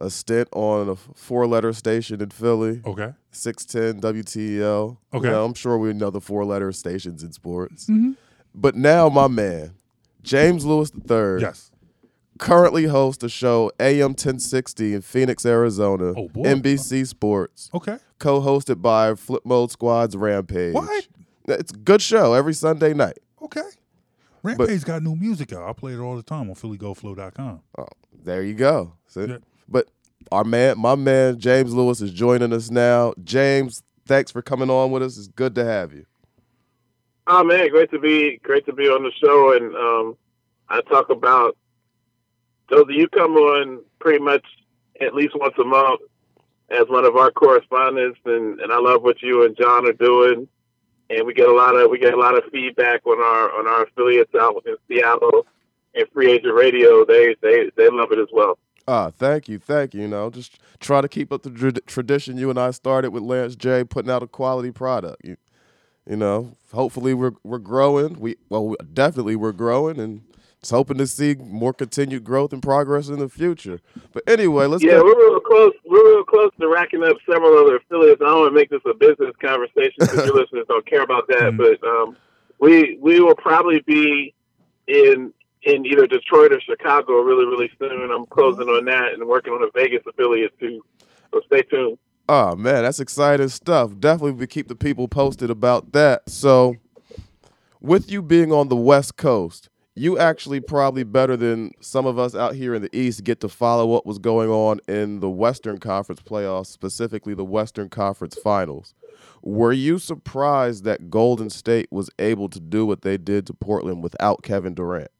a stint on a four letter station in Philly. Okay. 610 WTEL. Okay. You know, I'm sure we know the four letter stations in sports. Mm-hmm. But now, my man, James Lewis III, Yes. currently hosts a show AM 1060 in Phoenix, Arizona, Oh, boy. NBC Sports, Okay. co hosted by Flip Mode Squad's Rampage. What? It's a good show every Sunday night. Okay. Rampage got new music out. I play it all the time on PhillyGoFlow.com. Oh, there you go. See? Yeah. But our man, my man James Lewis is joining us now. James, thanks for coming on with us. It's good to have you. Oh man, great to be great to be on the show, and um, I talk about those of you come on pretty much at least once a month as one of our correspondents, and, and I love what you and John are doing, and we get a lot of we get a lot of feedback on our on our affiliates out in Seattle and Free Agent Radio. They they they love it as well. Ah, thank you, thank you. You know, just try to keep up the tra- tradition you and I started with Lance J, putting out a quality product. You, you know, hopefully we're we're growing. We well, definitely we're growing, and it's hoping to see more continued growth and progress in the future. But anyway, let's yeah, get- we're real close. We're real close to racking up several other affiliates. I don't want to make this a business conversation because your [LAUGHS] listeners don't care about that. Mm-hmm. But um, we we will probably be in in either Detroit or Chicago really, really soon. I'm closing on that and working on a Vegas affiliate too. So stay tuned. Oh man, that's exciting stuff. Definitely we keep the people posted about that. So with you being on the West Coast, you actually probably better than some of us out here in the East get to follow what was going on in the Western Conference playoffs, specifically the Western Conference Finals. Were you surprised that Golden State was able to do what they did to Portland without Kevin Durant?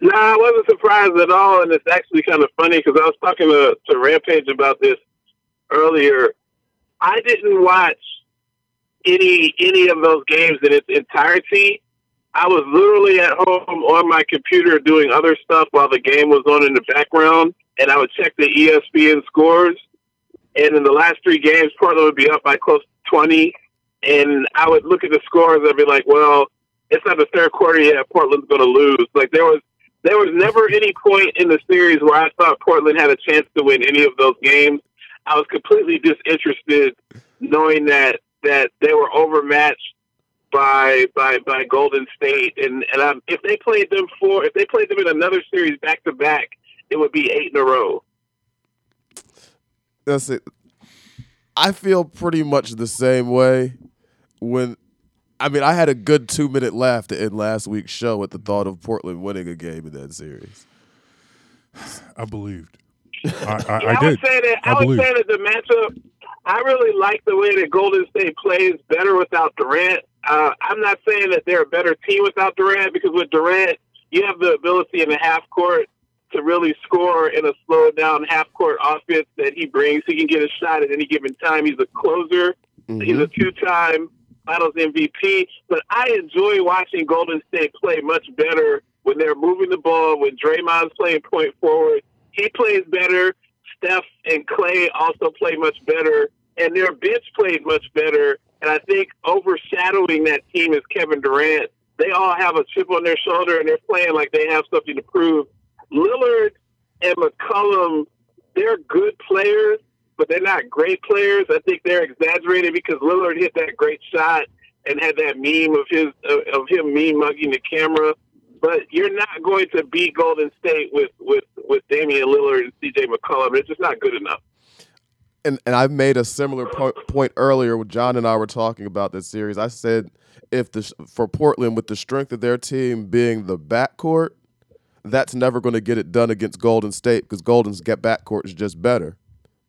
No, I wasn't surprised at all, and it's actually kind of funny because I was talking to, to Rampage about this earlier. I didn't watch any any of those games in its entirety. I was literally at home on my computer doing other stuff while the game was on in the background, and I would check the ESPN scores. And in the last three games, Portland would be up by close to twenty, and I would look at the scores. I'd be like, "Well, it's not the third quarter yet. Portland's going to lose." Like there was there was never any point in the series where I thought Portland had a chance to win any of those games. I was completely disinterested, knowing that that they were overmatched by by by Golden State, and and um, if they played them for if they played them in another series back to back, it would be eight in a row. That's it. I feel pretty much the same way when I mean, I had a good two minute laugh to end last week's show at the thought of Portland winning a game in that series. I believed. [LAUGHS] I, I, yeah, I, did. was saying that. I, I was saying that the matchup. I really like the way that Golden State plays better without Durant. Uh, I'm not saying that they're a better team without Durant because with Durant, you have the ability in the half court to really score in a slow down half court offense that he brings. He can get a shot at any given time. He's a closer. Mm-hmm. He's a two time Finals MVP. But I enjoy watching Golden State play much better when they're moving the ball, when Draymond's playing point forward. He plays better. Steph and Klay also play much better. And their bench played much better. And I think overshadowing that team is Kevin Durant. They all have a chip on their shoulder and they're playing like they have something to prove. Lillard and McCollum, they're good players, but they're not great players. I think they're exaggerated because Lillard hit that great shot and had that meme of his uh, of him mean mugging the camera. But you're not going to beat Golden State with with with Damian Lillard and C.J. McCollum. It's just not good enough. And and I've made a similar po- point earlier when John and I were talking about this series. I said if the for Portland with the strength of their team being the backcourt, that's never going to get it done against Golden State because Golden's get backcourt is just better.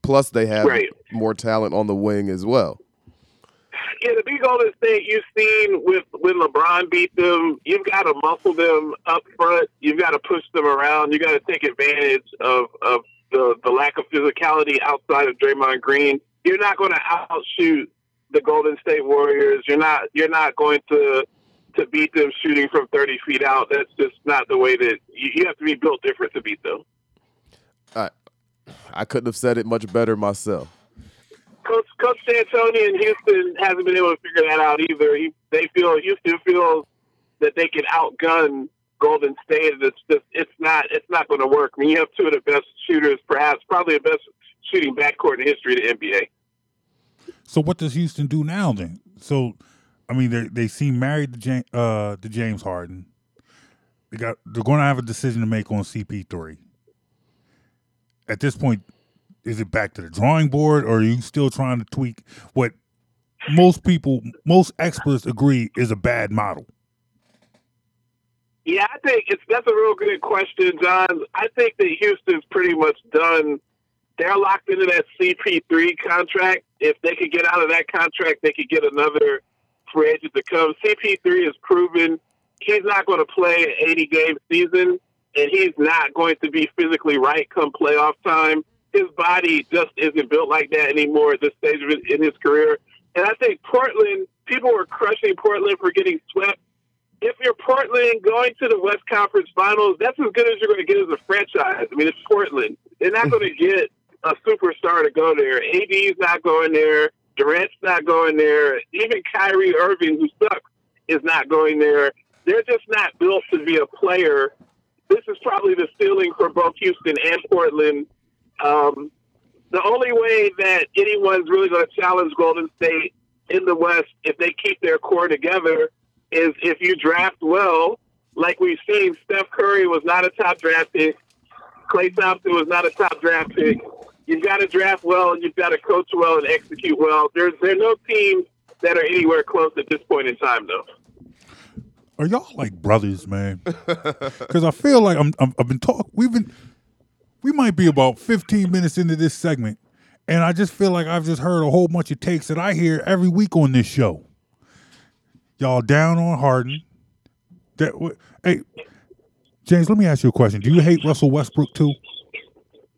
Plus, they have right. more talent on the wing as well. Yeah, the big Golden State you've seen with when LeBron beat them, you've got to muscle them up front. You've got to push them around. You got to take advantage of of the the lack of physicality outside of Draymond Green. You're not going to outshoot the Golden State Warriors. You're not you're not going to to beat them shooting from 30 feet out. That's just not the way that you, you have to be built different to beat them. I I couldn't have said it much better myself. Coach Coach D'Antoni in Houston hasn't been able to figure that out either. He, they feel Houston feels that they can outgun Golden State. It's just it's not it's not going to work. I mean, you have two of the best shooters, perhaps probably the best shooting backcourt in history of the NBA. So what does Houston do now then? So, I mean, they they seem married to James, uh, to James Harden. They got they're going to have a decision to make on CP3 at this point, is it back to the drawing board, or are you still trying to tweak what most people, most experts agree is a bad model? Yeah, I think it's that's a real good question, John. I think that Houston's pretty much done. They're locked into that CP3 contract. If they could get out of that contract, they could get another free agent to come. CP3 is proven he's not going to play an 80 game season, and he's not going to be physically right come playoff time. His body just isn't built like that anymore at this stage of his, in his career. And I think Portland, people were crushing Portland for getting swept. If you're Portland going to the West Conference Finals, that's as good as you're going to get as a franchise. I mean, it's Portland. They're not going to get a superstar to go there. AD's not going there. Durant's not going there. Even Kyrie Irving, who sucks, is not going there. They're just not built to be a player. This is probably the ceiling for both Houston and Portland. Um, the only way that anyone's really going to challenge Golden State in the West, if they keep their core together, is if you draft well. Like we've seen, Steph Curry was not a top draft pick. Klay Thompson was not a top draft pick. You've got to draft well, and you've got to coach well and execute well. There's there are no teams that are anywhere close at this point in time, though. Are y'all like brothers, man? [LAUGHS] Because I feel like I'm, I'm I've been talking. We've been we might be about 15 minutes into this segment, and I just feel like I've just heard a whole bunch of takes that I hear every week on this show. Y'all down on Harden. That hey, James, let me ask you a question. Do you hate Russell Westbrook too?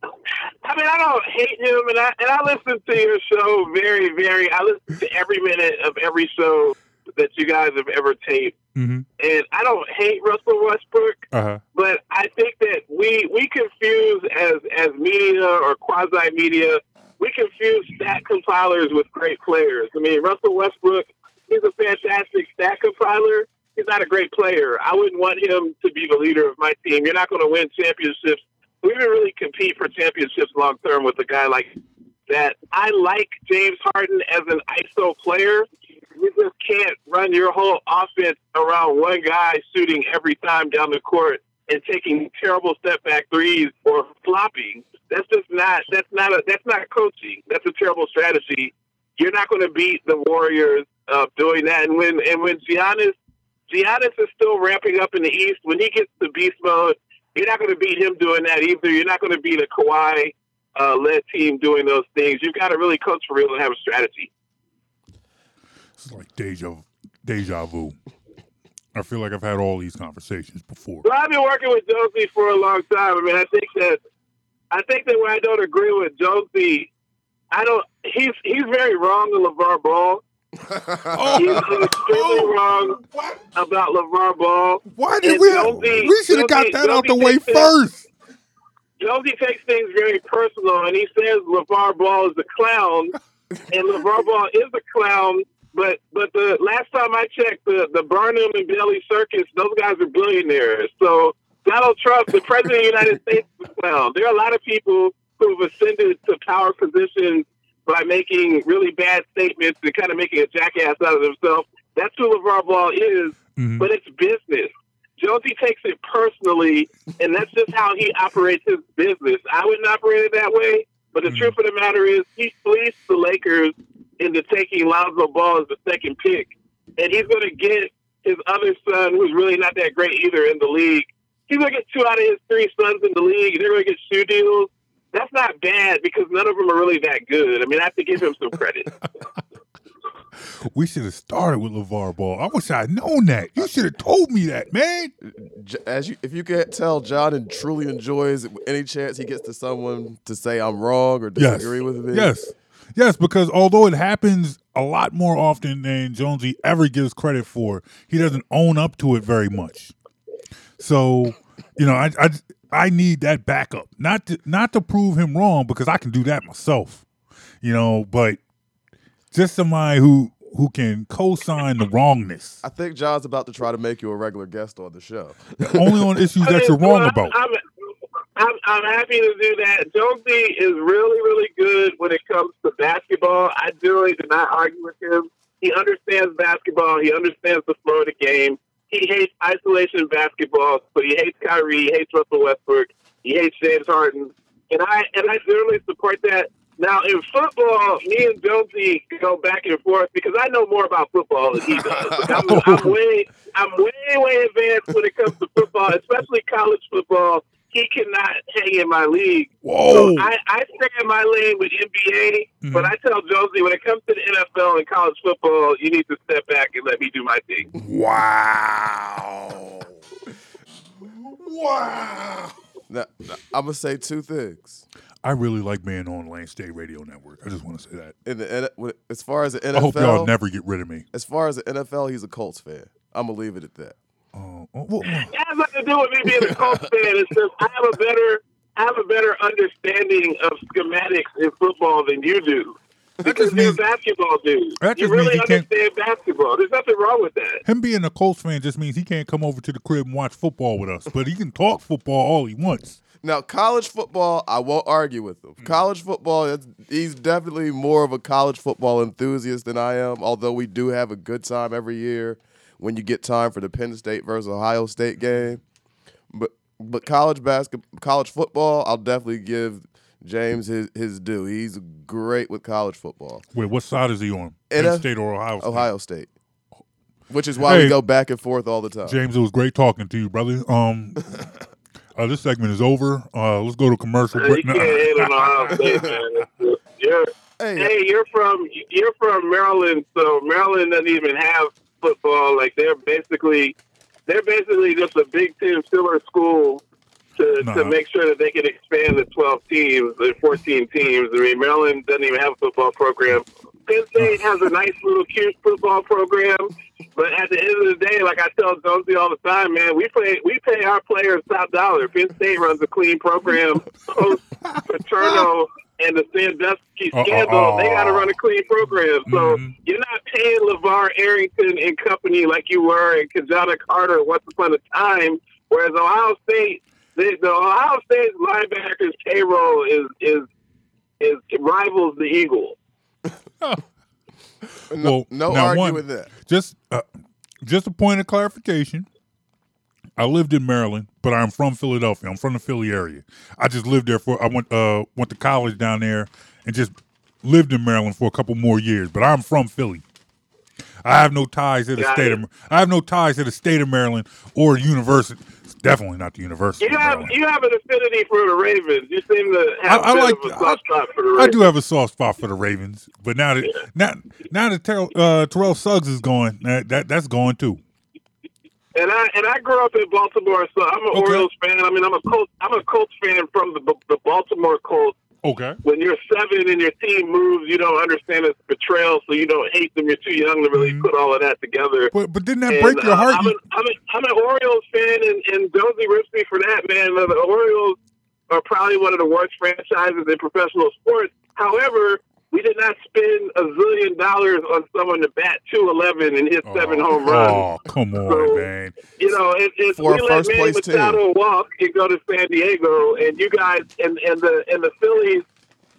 I mean, I don't hate him, and I and I listen to your show very, very. I listen to every minute of every show that you guys have ever taped, Mm-hmm. and I don't hate Russell Westbrook. Uh huh. But I think that we we confuse as as media or quasi media, we confuse stat compilers with great players. I mean, Russell Westbrook, he's a fantastic stat compiler. He's not a great player. I wouldn't want him to be the leader of my team. You're not going to win championships. We didn't really compete for championships long term with a guy like that. I like James Harden as an ISO player. You just can't run your whole offense around one guy shooting every time down the court and taking terrible step back threes or flopping. That's just not that's not a that's not coaching. That's a terrible strategy. You're not going to beat the Warriors uh, doing that. And when and when Giannis Giannis is still ramping up in the East, when he gets to beast mode, you're not going to beat him doing that either. You're not going to beat a Kawhi uh, led team doing those things. You've got to really coach for real and have a strategy. It's like deja deja vu. I feel like I've had all these conversations before. Well, I've been working with Jonesy for a long time. I mean, I think that I think that when I don't agree with Jonesy, I don't. He's he's very wrong on LaVar Ball. Oh, He's extremely oh. wrong about LaVar Ball. Why did And we? Jonesy- we should have got that out the way first. Jonesy takes things very personal, and he says LaVar Ball is a clown, and LaVar Ball is a clown. But but the last time I checked, the the Barnum and Bailey Circus, those guys are billionaires. So Donald Trump, the president of the United States, is a clown. There are a lot of people who've ascended to power positions by making really bad statements and kind of making a jackass out of himself. That's who LaVar Ball is, Mhm. but it's business. Jonesy takes it personally, and that's just how he operates his business. I wouldn't operate it that way, but the truth of the matter is, he fleeced the Lakers into taking Lonzo Ball as the second pick, and he's going to get his other son, who's really not that great either, in the league. He's going to get two out of his three sons in the league, and they're going to get shoe deals. That's not bad because none of them are really that good. I mean, I have to give him some credit. [LAUGHS] We should have started with LaVar Ball. I wish I had known that. You should have told me that, man. As you, if you can't tell, John and truly enjoys any chance he gets to someone to say I'm wrong or Yes. disagree with me. Yes. Yes, because although it happens a lot more often than Jonesy ever gives credit for, he doesn't own up to it very much. So, you know, I I, I need that backup. Not to not to prove him wrong because I can do that myself. You know, but just somebody who who can co-sign the wrongness I think John's about to try to make you a regular guest on the show. only on [LAUGHS] issues that you're wrong about. I'm, I'm, I'm happy to do that. Jonesy is really, really good when it comes to basketball. I generally do not argue with him. He understands basketball. He understands the flow of the game. He hates isolation basketball, so he hates Kyrie, he hates Russell Westbrook, he hates James Harden, and I and I generally support that. Now in football, me and Jonesy go back and forth because I know more about football than he does. I'm, I'm [LAUGHS] way, I'm way, way advanced when it comes to football, especially college football. He cannot hang in my league. Whoa. So I, I stay in my lane with NBA, mm-hmm. but I tell Josie when it comes to the NFL and college football, you need to step back and let me do my thing. Wow. [LAUGHS] wow. Now, now, I'm gonna say two things. I really like being on Lane State Radio Network. I just want to say that. In the as far as the NFL, I hope y'all never get rid of me. as far as the NFL, he's a Colts fan. I'm gonna leave it at that. Oh, oh, well, It has nothing to do with me being a Colts fan. It's just I have a better I have a better understanding of schematics in football than you do. Because just you're a basketball dude. That You just means really can't- understand basketball. There's nothing wrong with that. him being a Colts fan just means he can't come over to the crib and watch football with us, but he can talk football all he wants. Now, college football, I won't argue with him. Mm. College football, he's definitely more of a college football enthusiast than I am. Although we do have a good time every year when you get time for the Penn State versus Ohio State game. But but college basketball, college football, I'll definitely give James his his due. He's great with college football. Wait, what side is he on? Penn a- State or Ohio State? Ohio State, which is why Hey. we go back and forth all the time. James, it was great talking to you, brother. Um, [LAUGHS] uh, this segment is over. Uh, let's go to commercial. You break. can't hate on Ohio State, man. You're, Hey, hey, you're from you're from Maryland, so Maryland doesn't even have football. Like they're basically they're basically just a Big Ten filler school to, Nah. to make sure that they can expand the 12 teams, the 14 teams. I mean, Maryland doesn't even have a football program. Penn State has a nice little cute football program, but at the end of the day, like I tell Jonesy all the time, man, we pay we pay our players top dollar. Penn State runs a clean program [LAUGHS] post Paterno and the Sandusky Uh, uh, scandal. they got to run a clean program, so Mhm. you're not paying LaVar Arrington and company like you were in Ki-Jana Carter once upon a time. Whereas Ohio State, the, the Ohio State linebackers payroll is is is rivals the Eagles. [LAUGHS] no, Well, no now arguing one- that. Just, uh, just a point of clarification. I lived in Maryland, but I'm from Philadelphia. I'm from the Philly area. I just lived there for. I went uh went to college down there and just lived in Maryland for a couple more years. But I'm from Philly. I have no ties to the Got state it. of. I have no ties to the state of Maryland or university. Definitely not the University. You have Maryland. you have an affinity for the Ravens. You seem to have I- I like- a soft spot for the I do have a soft spot for the Ravens, but now that now now that Terrell, uh, Terrell Suggs is going, that, that that's going too. And I and I grew up in Baltimore, so I'm an Okay. Orioles fan. I mean, I'm a Colts. I'm a Colts fan from the the Baltimore Colts. Okay. When you're seven and your team moves, you don't understand its betrayal, so you don't hate them. You're too young to really Mhm. put all of that together. But but didn't that And, break your uh, heart? I'm, an, I'm, an, I'm an Orioles fan, and, and Jonesy rips me for that, man. The Orioles are probably one of the worst franchises in professional sports. However, we did not spend a zillion dollars on someone to bat 211 and hit seven home oh, runs. Oh, come on, So- man. You know, if, if For we a let Manny. Machado walk and go to San Diego, and you guys and, and the and the Phillies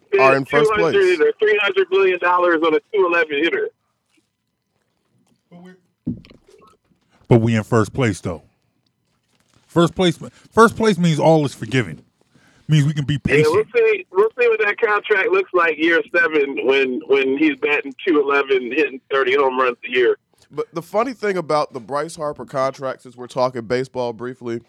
spend Are in first 200 place. or 300 million dollars on a 211 hitter. But we in first place though. First place. First place means all is forgiven. Means we can be Yeah, we'll see. We'll see what that contract looks like year seven when when he's batting two eleven, hitting thirty home runs a year. But the funny thing about the Bryce Harper contract, since we're talking baseball briefly,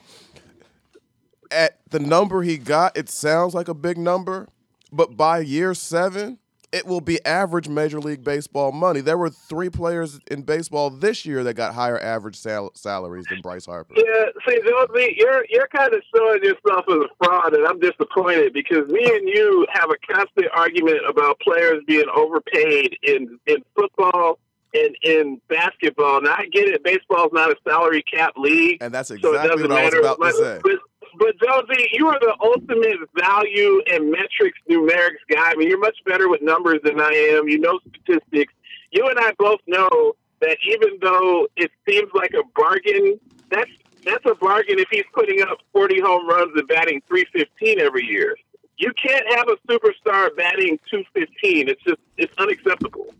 at the number he got, it sounds like a big number, but by year seven, it will be average Major League Baseball money. There were three players in baseball this year that got higher average sal- salaries than Bryce Harper. Yeah, see, Jonesy, you're you're kind of showing yourself as a fraud, and I'm disappointed because me and you have a constant argument about players being overpaid in in football and in basketball. Now I get it, baseball's not a salary cap league, And that's exactly doesn't what I was about to say. But, but Jonesy, you are the ultimate value and metrics numerics guy. I mean, you're much better with numbers than I am. You know statistics. You and I both know that even though it seems like a bargain, that's that's a bargain if he's putting up 40 home runs and batting 315 every year. You can't have a superstar batting 215. It's just it's unacceptable.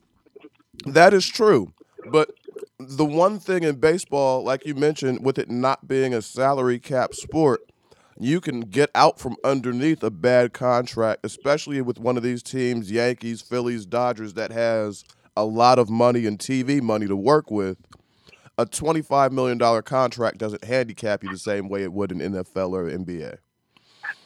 That is true. But the one thing in baseball, like you mentioned, with it not being a salary cap sport, you can get out from underneath a bad contract, especially with one of these teams, Yankees, Phillies, Dodgers, that has a lot of money and TV money to work with. A $25 million contract doesn't handicap you the same way it would in NFL or NBA.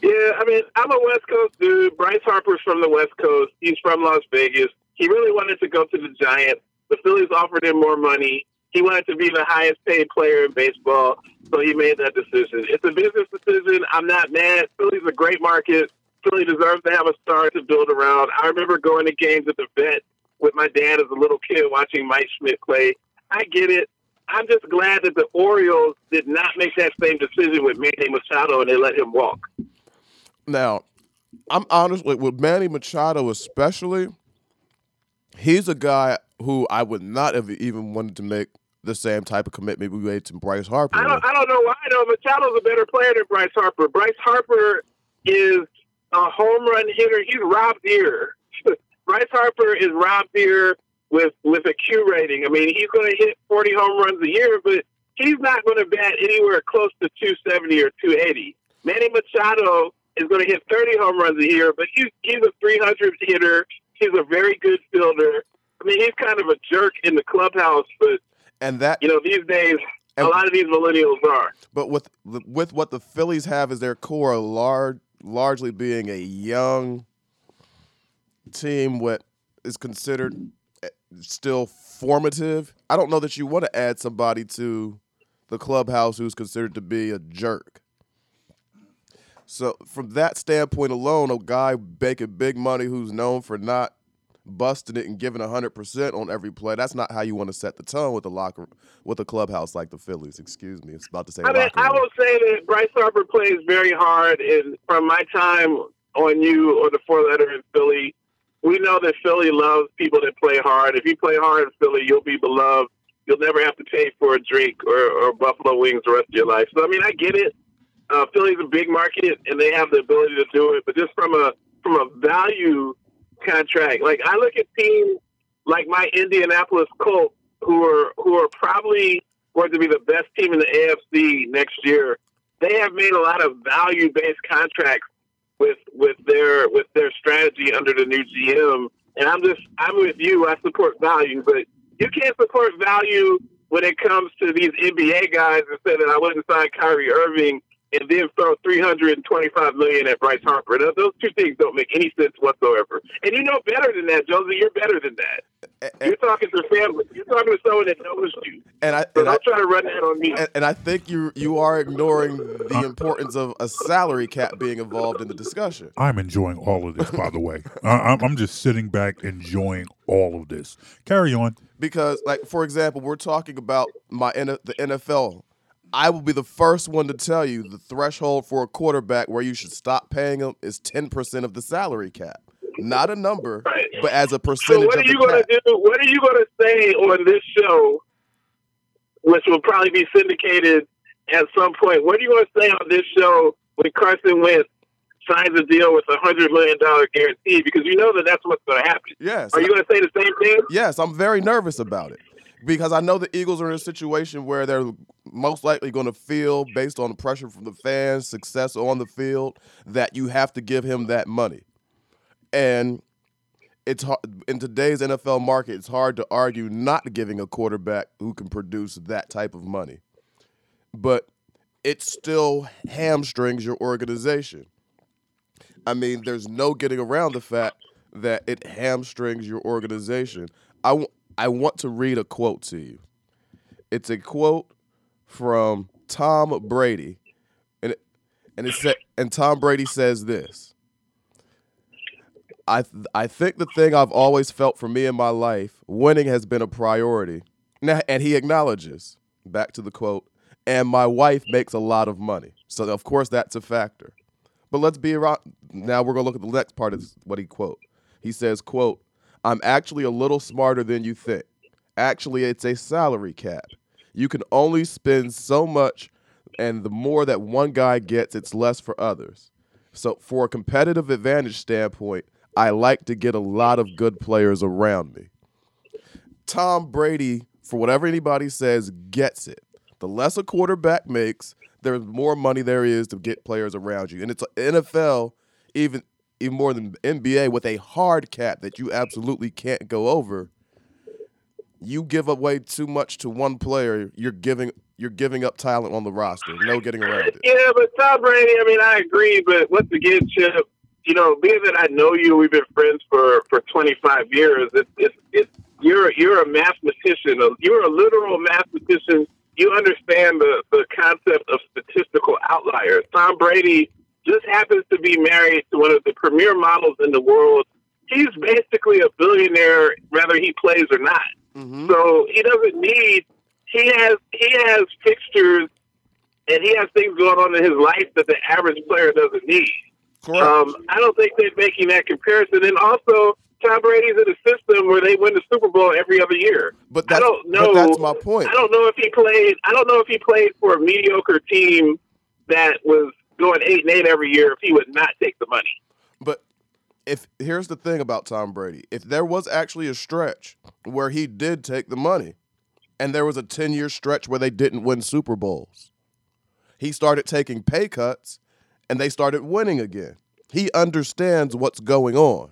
Yeah, I mean, I'm a West Coast dude. Bryce Harper's from the West Coast. He's from Las Vegas. He really wanted to go to the Giants. The Phillies offered him more money. He wanted to be the highest paid player in baseball, so he made that decision. It's a business decision. I'm not mad. Philly's a great market. Philly deserves to have a star to build around. I remember going to games at the vet with my dad as a little kid watching Mike Schmidt play. I get it. I'm just glad that the Orioles did not make that same decision with Manny Machado and they let him walk. Now, I'm honest with, with Manny Machado especially. He's a guy who I would not have even wanted to make the same type of commitment we made to Bryce Harper. I don't, I don't know why. though. Machado's a better player than Bryce Harper. Bryce Harper is a home run hitter. He's Rob Deer. [LAUGHS] Bryce Harper is Rob Deer with with a Q rating. I mean, he's going to hit 40 home runs a year, but he's not going to bat anywhere close to 270 or 280. Manny Machado is going to hit 30 home runs a year, but he's he's a 300 hitter. He's a very good fielder. I mean, he's kind of a jerk in the clubhouse, but and that you know these days And- a lot of these millennials are. But with with what the Phillies have as their core, large largely being a young team, what is considered eh, still formative. I don't know that you want to add somebody to the clubhouse who's considered to be a jerk. So from that standpoint alone, a guy making big money who's known for not busting it and giving hundred percent on every play. That's not how you want to set the tone with the locker with a clubhouse like the Phillies. Excuse me, it's about to say. I mean, I will say that Bryce Harper plays very hard, and from my time on you or the four letter in Philly, we know that Philly loves people that play hard. If you play hard in Philly, you'll be beloved. You'll never have to pay for a drink or, or buffalo wings the rest of your life. So I mean, I get it. Uh, Philly's a big market, and they have the ability to do it. But just from a from a value contract, like I look at teams like my Indianapolis Colts, who are who are probably going to be the best team in the AFC next year. They have made a lot of value based contracts with with their with their strategy under the new GM. And I'm just I'm with you. I support value, but you can't support value when it comes to these NBA guys and say that I wouldn't sign Kyrie Irving and then throw 325 million at Bryce Harper. Those, those two things don't make any sense whatsoever. And you know better than that, Josie. You're better than that. and, You're talking to family. You're talking to someone that knows you. and I So and I, don't try to run that on me. and, and I think you you are ignoring the importance of a salary cap being involved in the discussion. I'm enjoying all of this, by the way. [LAUGHS] I, I'm, I'm just sitting back enjoying all of this. Carry on. because like for example we're talking about my the NFL I will be the first one to tell you the threshold for a quarterback where you should stop paying him is 10% of the salary cap not a number Right. but as a percentage So what are you the going cap to do? What are you going to say on this show, which will probably be syndicated at some point? What are you going to say on this show when Carson Wentz signs a deal with a hundred million dollar guarantee? Because you know that that's what's going to happen. yes Are you going to say the same thing? yes I'm very nervous about it because I know the Eagles are in a situation where they're most likely going to feel based on the pressure from the fans success on the field that you have to give him that money and it's hard in today's NFL market. It's hard to argue not giving a quarterback who can produce that type of money, but it still hamstrings your organization. I mean, there's no getting around the fact that it hamstrings your organization. I, w- I want to read a quote to you. It's a quote from Tom Brady, and and it said, and Tom Brady says this. I th- I think the thing I've always felt for me in my life, winning has been a priority. Now, and he acknowledges, back to the quote, and my wife makes a lot of money. So of course that's a factor. But let's be around now we're gonna look at the next part of this, what he quote. He says, quote, I'm actually a little smarter than you think. Actually, it's a salary cap. You can only spend so much, and the more that one guy gets, it's less for others. So, for a competitive advantage standpoint, I like to get a lot of good players around me. Tom Brady, for whatever anybody says, gets it. The less a quarterback makes, there's more money there is to get players around you. And it's NFL, even even more than NBA, with a hard cap that you absolutely can't go over. You give away too much to one player, you're giving you're giving up talent on the roster. No getting around it. Yeah, but Tom Brady, I mean, I agree, but once again, Chip, you know, being that I know you, we've been friends for for 25 years. It's it's, it's you're you're a mathematician. You're a literal mathematician. You understand the the concept of statistical outliers. Tom Brady just happens to be married to one of the premier models in the world. He's basically a billionaire, whether he plays or not. Mm-hmm. So he doesn't need. He has he has fixtures, and he has things going on in his life that the average player doesn't need. Correct. Um, I don't think they're making that comparison. And also, Tom Brady's in a system where they win the Super Bowl every other year. but I don't know. that's my point. I don't know if he played. I don't know if he played for a mediocre team that was going eight and eight every year. If he would not take the money. But if here's the thing about Tom Brady, if there was actually a stretch where he did take the money, and there was a 10 year stretch where they didn't win Super Bowls, he started taking pay cuts and they started winning again. He understands what's going on,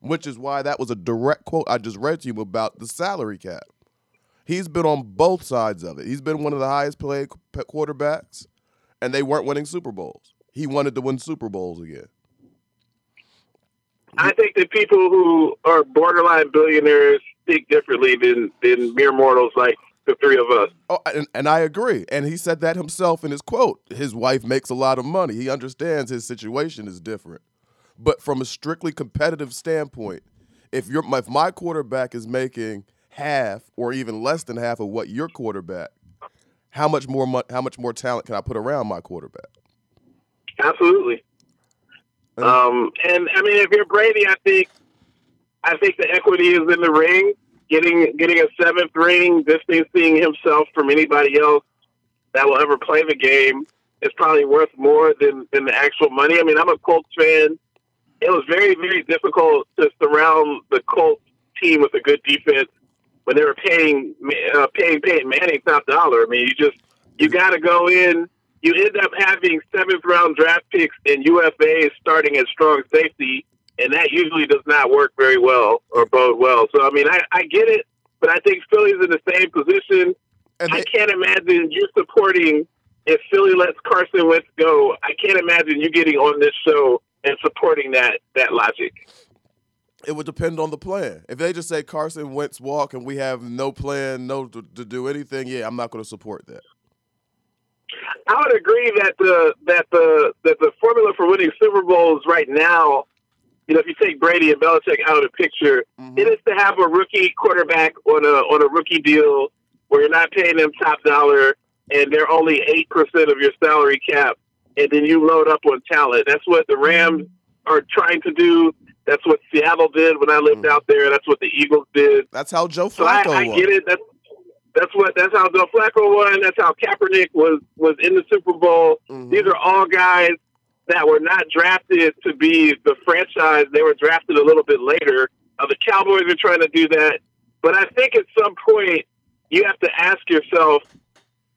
which is why that was a direct quote I just read to you about the salary cap. He's been on both sides of it. He's been one of the highest paid quarterbacks, and they weren't winning Super Bowls. He wanted to win Super Bowls again. I think that people who are borderline billionaires think differently than than mere mortals like the three of us. Oh, and, and I agree. And he said that himself in his quote. His wife makes a lot of money. He understands his situation is different. But from a strictly competitive standpoint, if your if my quarterback is making half or even less than half of what your quarterback, how much more how much more talent can I put around my quarterback? Absolutely. And- Um, and I mean, if you're Brady, I think I think the equity is in the ring. Getting getting a seventh ring, distancing himself from anybody else that will ever play the game is probably worth more than than the actual money. I mean, I'm a Colts fan. It was very very difficult to surround the Colts team with a good defense when they were paying uh, paying Peyton Manning top dollar. I mean, you just you got to go in. You end up having seventh round draft picks and UFAs starting at strong safety, and that usually does not work very well or bode well. So, I mean, I, I get it, but I think Philly's in the same position. And I can't imagine you supporting if Philly lets Carson Wentz go. I can't imagine you getting on this show and supporting that that logic. It would depend on the plan. If they just say Carson Wentz walk and we have no plan, no to, to do anything, yeah, I'm not going to support that. I would agree that the that the that the formula for winning Super Bowls right now, you know, if you take Brady and Belichick out of the picture, Mhm. it is to have a rookie quarterback on a on a rookie deal where you're not paying them top dollar and they're only eight percent of your salary cap, and then you load up on talent. That's what the Rams are trying to do. That's what Seattle did when I lived Mhm. out there. That's what the Eagles did. That's how Joe So I, Flacco I get it. That's that's what that's how Joe Flacco won. That's how Kaepernick was was in the Super Bowl. Mhm. These are all guys that were not drafted to be the franchise. They were drafted a little bit later. Uh, the Cowboys are trying to do that, but I think at some point you have to ask yourself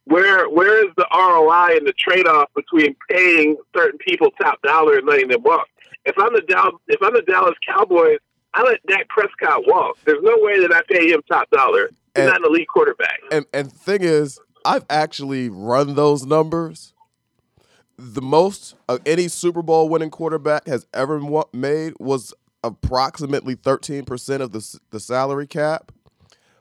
where where is the ROI and the trade off between paying certain people top dollar and letting them walk. If I'm the Dow, if I'm the Dallas Cowboys, I let Dak Prescott walk. There's no way that I pay him top dollar. He's And- not an elite quarterback. And and thing is, I've actually run those numbers. The most of any Super Bowl winning quarterback has ever made was approximately 13% of the the salary cap.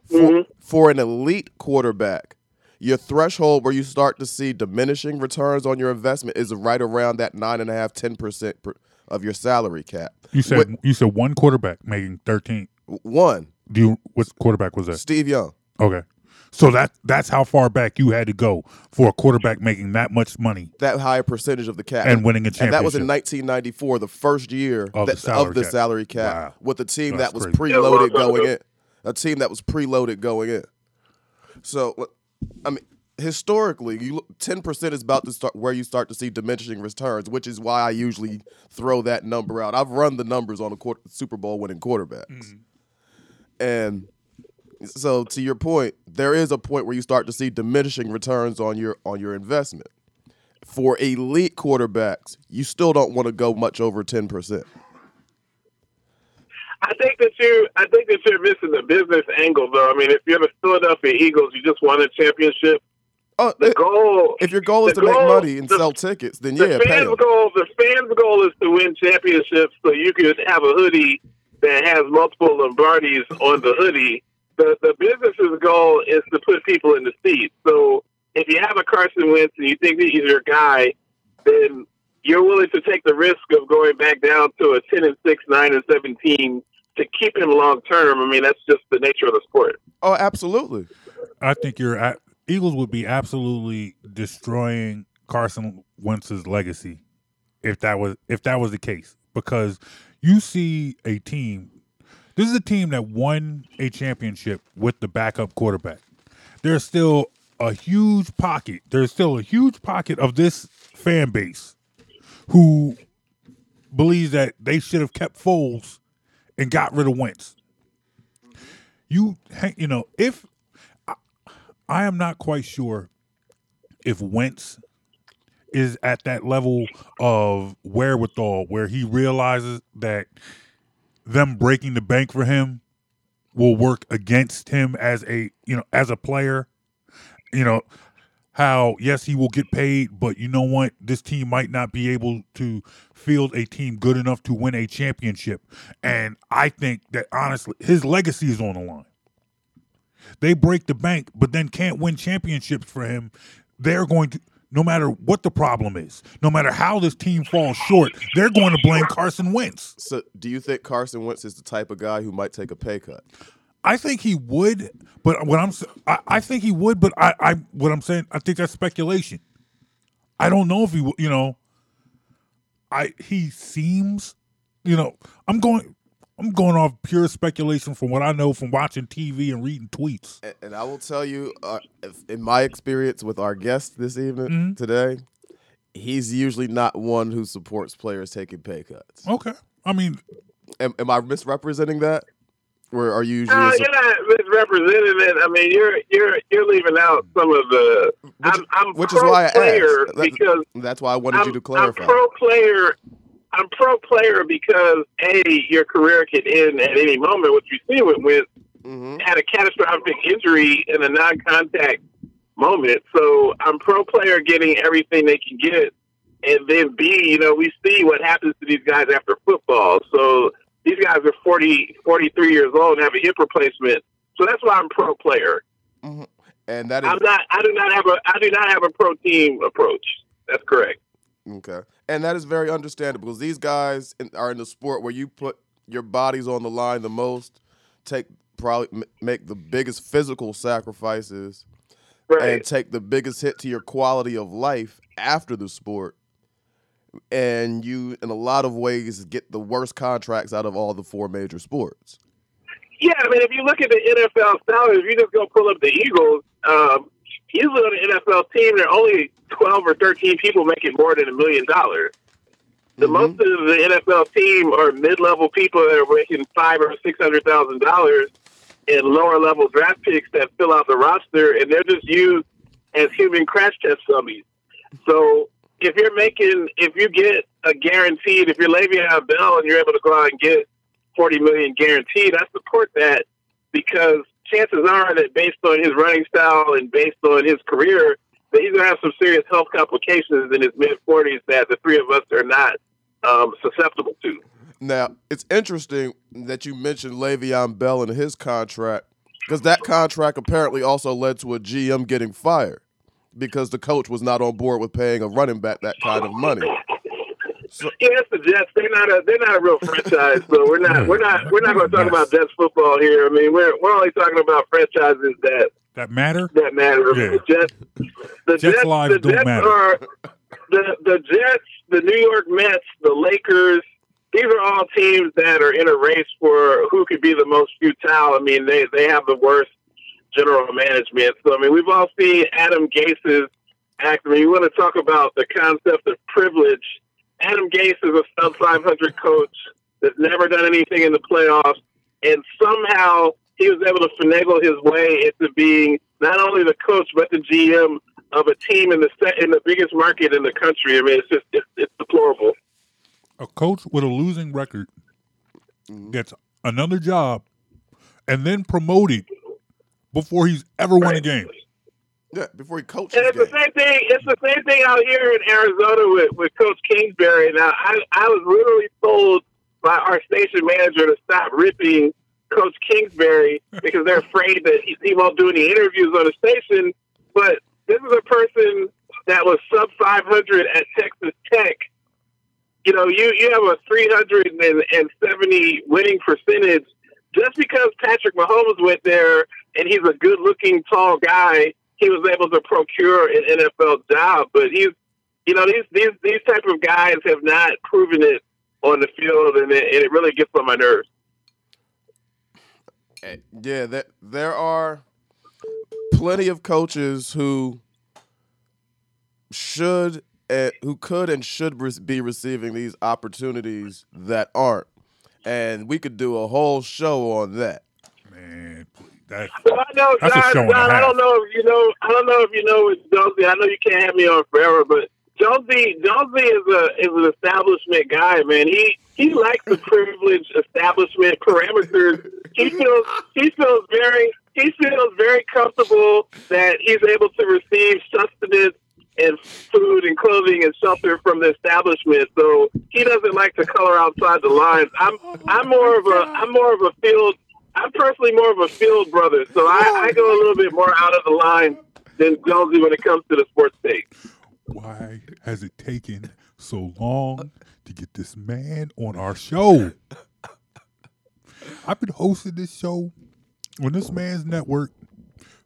For, Mhm. for an elite quarterback, your threshold where you start to see diminishing returns on your investment is right around that nine and a half, 10% per, of your salary cap. You said What- you said one quarterback making thirteen. One, Do you what quarterback was that? Steve Young. Okay, so that that's how far back you had to go for a quarterback making that much money that high percentage of the cap and winning a And that was in 1994, the first year Of the salary of the cap. salary cap, Wow. with a team That's that was crazy. preloaded going in, a team that was preloaded going in. So, I mean, historically, you look, 10% is about to start where you start to see diminishing returns, which is why I usually throw that number out. I've run the numbers on a quarter, Super Bowl winning quarterbacks, Mm-hmm. and so to your point, there is a point where you start to see diminishing returns on your on your investment. For elite quarterbacks, you still don't want to go much over ten percent. I think that you, I think that you're missing the business angle, though. I mean, if you're the Philadelphia Eagles, you just won a championship. Oh, The eh, goal, if your goal is the to make money and the- sell tickets, then the yeah, pay fans' 'em. goal, the fans' goal is to win championships, so you could have a hoodie that has multiple Lombardis on the hoodie. The the business's goal is to put people in the seats. So if you have a Carson Wentz and you think that he's your guy, then you're willing to take the risk of going back down to a ten and six, nine and seventeen to keep him long term. I mean, that's just the nature of the sport. Oh, absolutely. I think your at, Eagles would be absolutely destroying Carson Wentz's legacy if that was if that was the case because you see a team this is a team that won a championship with the backup quarterback. There's still a huge pocket. There's still a huge pocket of this fan base who believes that they should have kept Foles and got rid of Wentz. You you know, if I am not quite sure if Wentz is at that level of wherewithal where he realizes that them breaking the bank for him will work against him as a you know as a player. You know how yes he will get paid, but you know what? This team might not be able to field a team good enough to win a championship, and I think that honestly his legacy is on the line they break the bank, but then can't win championships for him, they're going to, no matter what the problem is, no matter how this team falls short, they're going to blame Carson Wentz. So, do you think Carson Wentz is the type of guy who might take a pay cut? I think he would, but what I'm, I think he would, but I, I, what I'm saying, I think that's speculation. I don't know if he, you know, I, he seems, you know, I'm going, I'm going off pure speculation from what I know from watching TV and reading tweets. And, and I will tell you, uh, in my experience with our guest this evening Mm-hmm. today, he's usually not one who supports players taking pay cuts. Okay. I mean, Am, am I misrepresenting that? Or are you usually? Uh, su- you're not misrepresenting it. I mean, you're you're you're leaving out some of the. I'm, I'm which is pro why I player asked. That- because That's why I wanted I'm, you to clarify. I'm pro player. I'm pro player because a your career can end at any moment. What you see with Wentz hmm had a catastrophic injury in a non-contact moment. So I'm pro player getting everything they can get, and then B, you know, we see what happens to these guys after football. So these guys are 40, 43 years old and have a hip replacement. So that's why I'm pro player. And that is I'm not. I do not have a. I do not have a pro team approach. That's correct. Okay. And that is very understandable because these guys in, are in the sport where you put your bodies on the line the most, take probably m- make the biggest physical sacrifices, Right. and take the biggest hit to your quality of life after the sport. And you, in a lot of ways, get the worst contracts out of all the four major sports. Yeah, I mean, if you look at the NFL salaries, if you just go pull up the Eagles, um, usually on an NFL team, there are only 12 or 13 people making more than a million dollars. The mm-hmm. most of the NFL team are mid-level people that are making five or six hundred thousand dollars, and lower-level draft picks that fill out the roster, and they're just used as human crash test dummies. So if you're making, if you get a guaranteed, if you're Le'Veon Bell and you're able to go out and get 40 million guaranteed, I support that because chances are that based on his running style and based on his career, that he's going to have some serious health complications in his mid 40s that the three of us are not um, susceptible to. Now, it's interesting that you mentioned Le'Veon Bell and his contract because that contract apparently also led to a GM getting fired because the coach was not on board with paying a running back that kind of money. Yeah, that's the Jets. They're not a they're not a real franchise, so we're not we're not we're not going to talk about Jets football here. I mean, we're we're only talking about franchises that that matter? that matter. Yeah. The Jets, the Jets Jets, lives the don't Jets matter. are the the Jets, the New York Mets, the Lakers. These are all teams that are in a race for who could be the most futile. I mean, they they have the worst general management. So I mean, we've all seen Adam Gase's act. I mean, you want to talk about the concept of privilege. Adam Gase is a sub 500 coach that's never done anything in the playoffs, and somehow he was able to finagle his way into being not only the coach but the GM of a team in the set in the biggest market in the country. I mean, it's just it's, it's deplorable. A coach with a losing record mm-hmm. gets another job and then promoted before he's ever won a game. Yeah, before he coached. And it's the same thing. It's the same thing out here in Arizona with, with Coach Kingsbury. Now, I, I was literally told by our station manager to stop ripping Coach Kingsbury [LAUGHS] because they're afraid that he, he won't do any interviews on the station. But this is a person that was sub 500 at Texas Tech. You know, you, you have a 370 winning percentage just because Patrick Mahomes went there and he's a good looking, tall guy. He was able to procure an NFL job, but he's, you know, these these these type of guys have not proven it on the field, and it, and it really gets on my nerves. Yeah, that there are plenty of coaches who should uh, who could and should be receiving these opportunities that aren't, and we could do a whole show on that. Man, that, Well, I know, That's a John, show and a John, I don't know if you know. I don't know if you know with Jonesy. I know you can't have me on forever, but Jonesy, Jonesy is a is an establishment guy, man. He he likes the privileged establishment parameters. He feels he feels very he feels very comfortable that he's able to receive sustenance and food and clothing and shelter from the establishment. So he doesn't like to color outside the lines. I'm I'm more of a I'm more of a field I'm personally more of a field brother, so I, I go a little bit more out of the line than Jonesy when it comes to the sports take. why has it taken so long to get this man on our show? I've been hosting this show on this man's network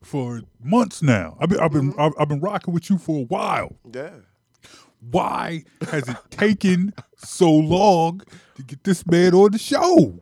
for months now. I've been I've been mm-hmm. I've, I've been rocking with you for a while. Yeah. Why has it taken so long to get this man on the show?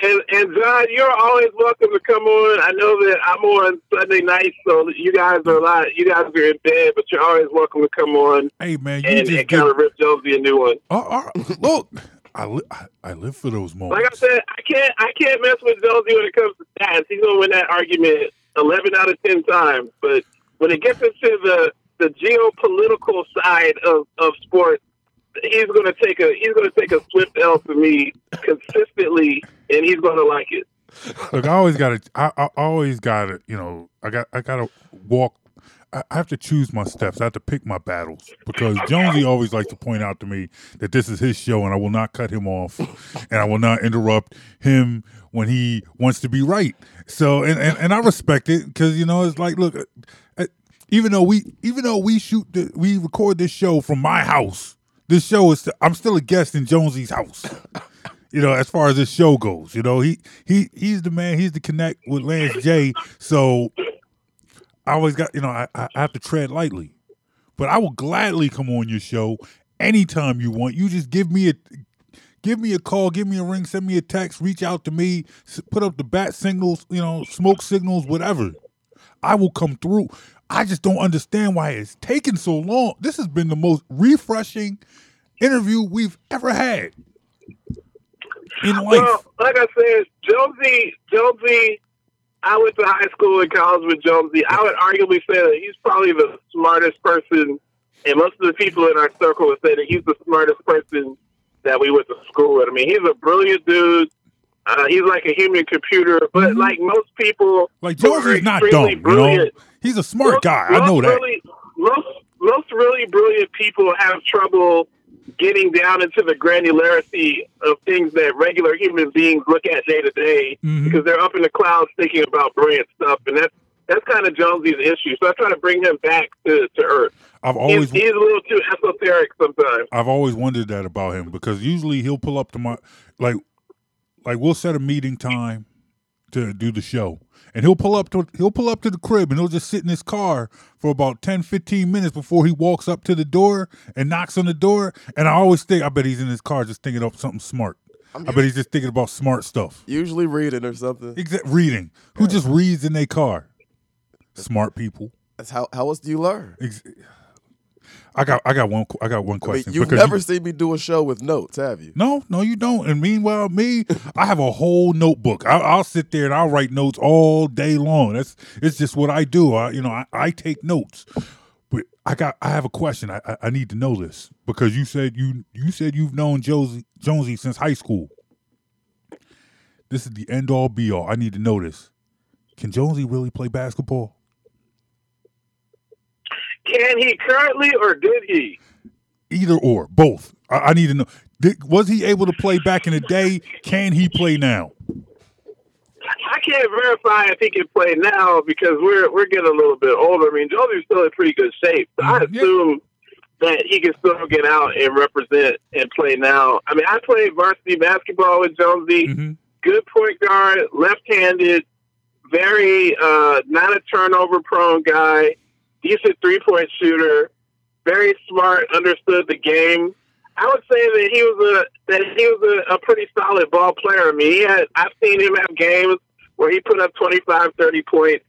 And and John, you're always welcome to come on. I know that I'm on Sunday night, so you guys are a lot. You guys are in bed, but you're always welcome to come on Hey man, you and, just and get, kind of rip Jonesy a new one. uh, uh, look. I, li- I I live for those moments. Like I said, I can't I can't mess with Jonesy when it comes to stats. He's gonna win that argument eleven out of ten times. But when it gets into the the geopolitical side of, of sports, he's gonna take a he's gonna take a swift L for me consistently, and he's gonna like it. Look, I always got to. I, I always got to. You know, I got. I got to walk. I I have to choose my steps. I have to pick my battles because Jonesy always likes to point out to me that this is his show and I will not cut him off [LAUGHS] and I will not interrupt him when he wants to be right. So and and, and I respect it because you know it's like look, uh, even though we even though we shoot the, we record this show from my house, this show is I'm still a guest in Jonesy's house you know, as far as this show goes. You know, he he he's the man. He's the connect with Lance J. So I always got you know I, I have to tread lightly, but I will gladly come on your show anytime you want. You just give me a give me a call, give me a ring, send me a text, reach out to me, put up the bat signals, you know, smoke signals, whatever. I will come through. I just don't understand why it's taken so long. This has been the most refreshing interview we've ever had in life. Well, like I said, Jonesy, Jonesy, I went to high school and college with Jonesy. I would arguably say that he's probably the smartest person, and most of the people in our circle would say that he's the smartest person that we went to school with. I mean, he's a brilliant dude. Uh, he's like a human computer, but Mhm. like most people, Like Jonesy's not dumb, extremely you know. He's a smart most- guy. I know that. Really, most most really brilliant people have trouble getting down into the granularity of things that regular human beings look at day to day Mhm. because they're up in the clouds thinking about brilliant stuff, and that's that's kind of Jonesy's issue. So I try to bring him back to, to earth. I've He's, always he's a little too esoteric sometimes. I've always wondered that about him because usually he'll pull up to my like like we'll set a meeting time to do the show. And he'll pull up to he'll pull up to the crib and he'll just sit in his car for about 10 15 minutes before he walks up to the door and knocks on the door and I always think I bet he's in his car just thinking of something smart. I bet he's just thinking about smart stuff. Usually reading or something. Exact reading. Who just reads in their car? Smart people. That's how how else do you learn? Ex- I got I got one I got one I mean, question. you've never you- seen me do a show with notes, have you? No, no, you don't. And meanwhile, me, I have a whole notebook. I, I'll sit there and I'll write notes all day long. That's it's just what I do. I, you know, I, I take notes. But I got, I have a question. I, I, I need to know this because you said you, you said you've known Josie Jonesy since high school. This is the end all be all. I need to know this. Can Jonesy really play basketball? Can he currently, or did he? Either or, both. I, I need to know. Did, was he able to play back in the day? Can he play now? I can't verify if he can play now because we're we're getting a little bit older. I mean, Josie's still in pretty good shape. So I Mhm. Yeah. assume that he can still get out and represent and play now. I mean, I played varsity basketball with Jonesy. hmm Good point guard, left-handed, very uh, not a turnover prone guy, decent three-point shooter, very smart, understood the game. I would say that he was a that he was a, a pretty solid ball player. I mean, he had I've seen him have games where he put up 25, 30 points.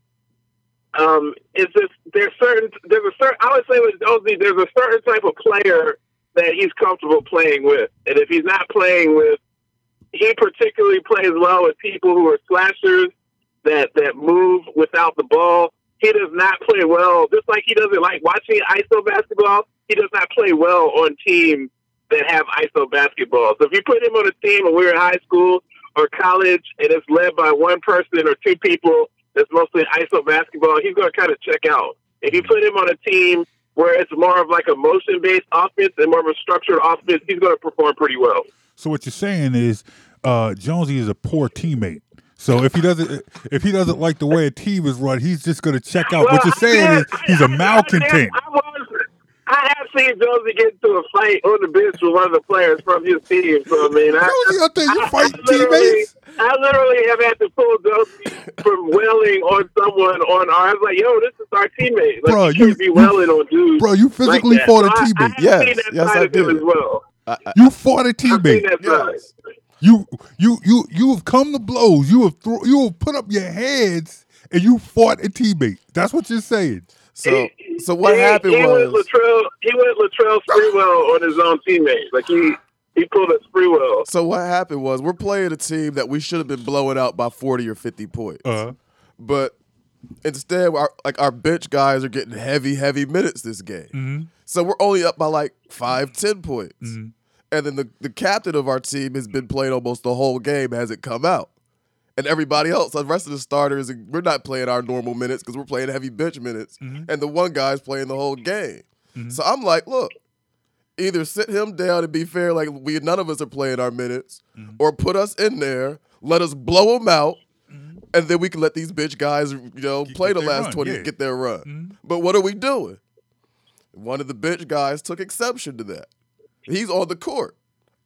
Um, it's just there's certain there's a certain I would say with Jonesy there's a certain type of player that he's comfortable playing with, and if he's not playing with, he particularly plays well with people who are slashers that that move without the ball. He does not play well, just like he doesn't like watching ISO basketball. He does not play well on teams that have ISO basketball. So if you put him on a team we were in high school or college and it's led by one person or two people that's mostly ISO basketball, he's going to kind of check out. If you put him on a team where it's more of like a motion based offense and more of a structured offense, he's going to perform pretty well. So what you're saying is, uh, Jonesy is a poor teammate. So if he doesn't, if he doesn't like the way a team is run, he's just going to check out. what you're I saying mean, is he's a I- I- malcontent. I, was, I have seen Jonesy get into a fight on the bench with one of the players from his team. So I mean, I, Jonesy out there, you I- I literally- teammates? I literally have had to pull Jonesy from wailing on someone on our. I was like, "Yo, this is our teammate. Like, Bro, you you- can't be you- on dudes." Bro, you like physically that. fought So a I- I teammate. have Yes, seen that yes, side I of him did. as well. I, I, You fought a I've seen teammate. that side. Yes. You you you you have come to blows. You have thro- you have put up your hands and you fought a teammate. That's what you're saying. So, so what he, happened he was went Latrell. He went Latrell Sprewell on his own teammate. Like he he pulled a Sprewell. So what happened was we're playing a team that we should have been blowing out by forty or fifty points, Uh, but instead, our, like our bench guys are getting heavy, heavy minutes this game. mm-hmm. So we're only up by like five, ten points, and then the the captain of our team has been playing almost the whole game, hasn't come out, and everybody else, the rest of the starters, we're not playing our normal minutes because we're playing heavy bench minutes, mm-hmm. and the one guy's playing the whole game. Mm-hmm. So I'm like, look, either sit him down and be fair, like we none of us are playing our minutes, mm-hmm. or put us in there, let us blow him out, and then we can let these bitch guys, you know, Get- play get the last run, twenty, yeah. get their run. But what are we doing? One of the bench guys took exception to that. He's on the court.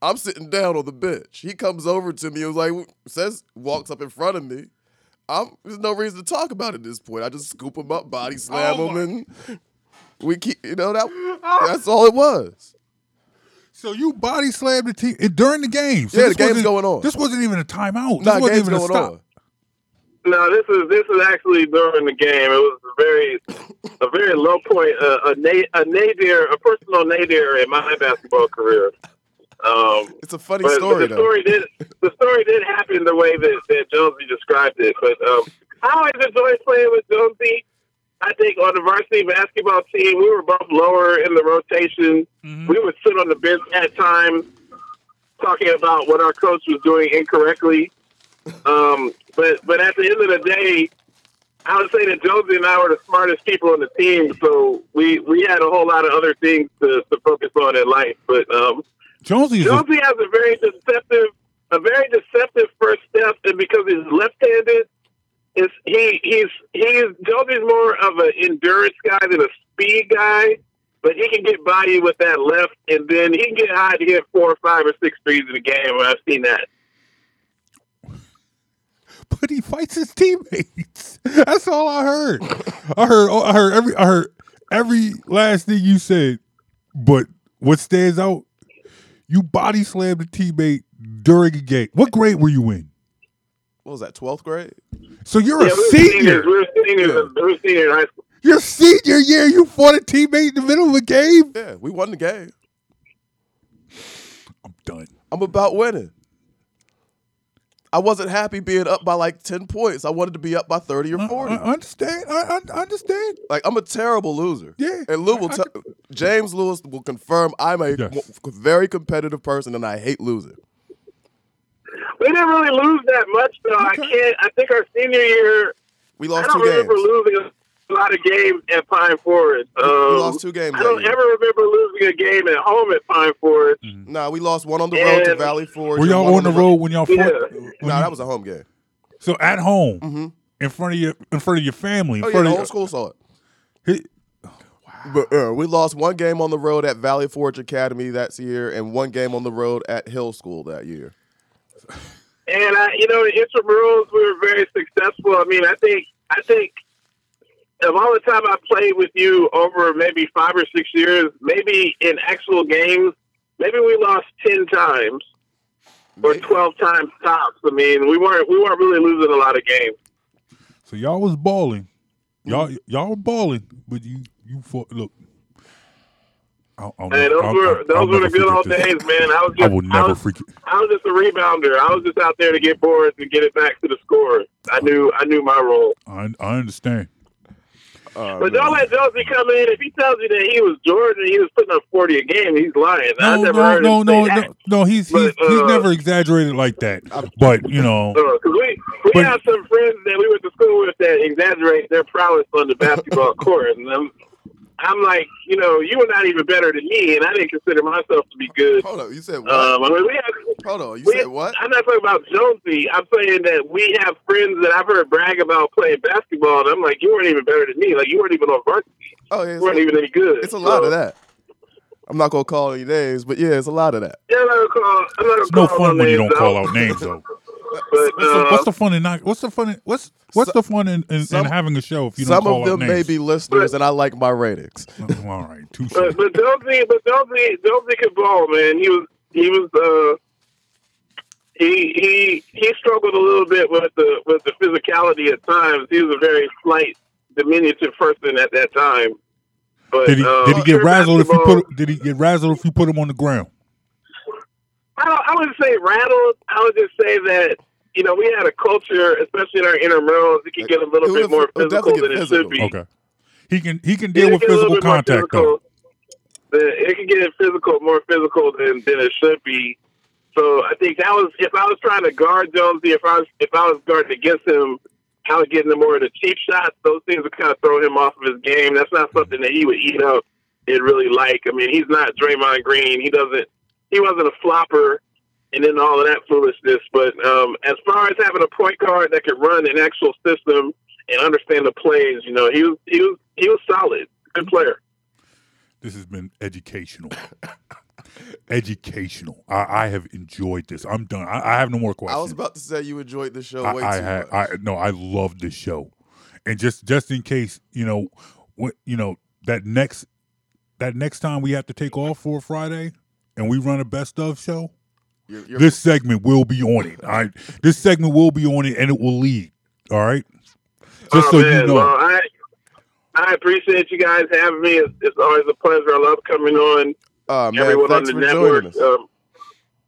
I'm sitting down on the bench. He comes over to me and was like, says, walks up in front of me. I'm, there's no reason to talk about it at this point. I just scoop him up, body slam Oh him, and we keep, you know, that ah. that's all it was. so you body slammed the team eh, during the game. So Yeah, this the game's wasn't- going on. This wasn't even a timeout. This Nah, wasn't game's even a stop. on. No, this is this is actually during the game. It was a very a very low point, uh, a na- a nadir, a personal nadir in my basketball career. Um, It's a funny but, story, but the though. story did the story did happen the way that, that Jonesy described it. But um, I always enjoyed playing with Jonesy. I think on the varsity basketball team, we were both lower in the rotation. We would sit on the bench at times talking about what our coach was doing incorrectly. Um, but but at the end of the day, I would say that Jonesy and I were the smartest people on the team, so we we had a whole lot of other things to, to focus on in life. But um, Jonesy Josie has a very deceptive, a very deceptive first step, and because he's left-handed, is he he's he's Jonesy's more of an endurance guy than a speed guy. But he can get by you with that left, and then he can get high to hit four or five or six threes in a game. I've seen that. But he fights his teammates. [LAUGHS] That's all I heard. I heard oh, I heard every I heard every last thing you said. But what stands out, you body slammed a teammate during a game. What grade were you in? What was that, 12th grade? So you're Yeah, a we were senior. seniors. We were seniors. Yeah. We were seniors in high school. Your senior year, you fought a teammate in the middle of a game. Yeah, we won the game. I'm done. I'm about winning. I wasn't happy being up by like 10 points. I wanted to be up by 30 or 40. I understand. I, I I understand. like I'm a terrible loser. Yeah, And Lou will I- I James Lewis will confirm I'm a Yes. very competitive person and I hate losing. We didn't really lose that much, though. I can't. I think our senior year, We lost I lost don't two games. remember losing a lot of games at Pine Forest. Um, we lost two games I don't year. ever remember losing a game at home at Pine Forest. Nah, we lost one on the road to Valley Forge. Were y'all one on the road when y'all fought? Yeah. when Nah, you- that was a home game. so at home Mm-hmm. in front of your in front of your family. In Oh yeah, front the of whole your- school saw it. He- But uh, we lost one game on the road at Valley Forge Academy that year, and one game on the road at Hill School that year. And I, you know, in intramurals, we were very successful. I mean, I think, I think, of all the time I played with you over maybe five or six years, maybe in actual games, maybe we lost ten times or twelve times tops. I mean, we weren't we weren't really losing a lot of games. So y'all was balling. Y'all Mm. y'all were balling, but you you fought. Look, I'll, I'll Hey, those I'll- were those were the good old days, this. man. I was I just will I never was, forget. I was just a rebounder. I was just out there to get boards and get it back to the score. I knew I knew my role. I, I understand. Uh, But don't let Jonesy come in. If he tells you that he was Jordan he was putting up 40 a game, he's lying. I No, never no, heard no, him no, no, no. He's he's, But, he's uh, never exaggerated like that. But you know, Because we, we But- have some friends that we went to school with that exaggerate their prowess on the basketball [LAUGHS] court. And I'm, I'm like, you know, you were not even better than me, and I didn't consider myself to be good. Hold on, you said what? Um, I mean, we have, Hold on, you we, said what? I'm not talking about Jonesy. I'm saying that we have friends that I've heard brag about playing basketball, and I'm like, you weren't even better than me. Like, you weren't even on varsity. Oh yeah, you weren't a, even any good. it's a lot So- of that. I'm not gonna call any names, but yeah, it's a lot of that. Yeah, I'm not gonna call. I'm not it's gonna no call fun when you don't call out. out names though. [LAUGHS] But, What's the, uh, what's the fun in not? What's the fun? In, what's what's Some- the fun in, in, some- in having a show if you don't Some call of out them may be listeners, and I like my ratings. [LAUGHS] All right, touche. But but Jonesy, but Jonesy, Jonesy could ball, man. He was he was uh he he he struggled a little bit with the with the physicality at times. He was a very slight, diminutive person at that time. But Did he uh, did he get pure razzled if you put did he get razzled if you put him on the ground? I, I wouldn't say rattled. I would just say that you know we had a culture, especially in our intramurals, it could get a little It bit was- more physical than get it should be. Okay, he can he can deal can with get a little physical contact though. physical. The- It can get physical, more physical than, than it should be. So I think that was if I was trying to guard Jonesy, if I was if I was guarding against him, I would get into more of the cheap shots. Those things would kind of throw him off of his game. That's not something that he would eat up and really like. I mean, he's not Draymond Green. He doesn't. He wasn't a flopper, and then all of that foolishness. But um, as far as having a point guard that could run an actual system and understand the plays, you know, he was he was he was solid, good player. This has been educational. [COUGHS] educational. I, I have enjoyed this. I'm done. I, I have no more questions. I was about to say you enjoyed the show I, way I too had, much. I no, I love this show, and just just in case you know, what you know that next that next time we have to take off for Friday, and we run a best of show, You're- you're- this segment will be on it. All right, this segment will be on it, and it will lead. All right, just oh, so man. you know. Well, I I appreciate you guys having me. It's, it's always a pleasure. I love coming on. uh, man, Everyone on the for network. us. Um,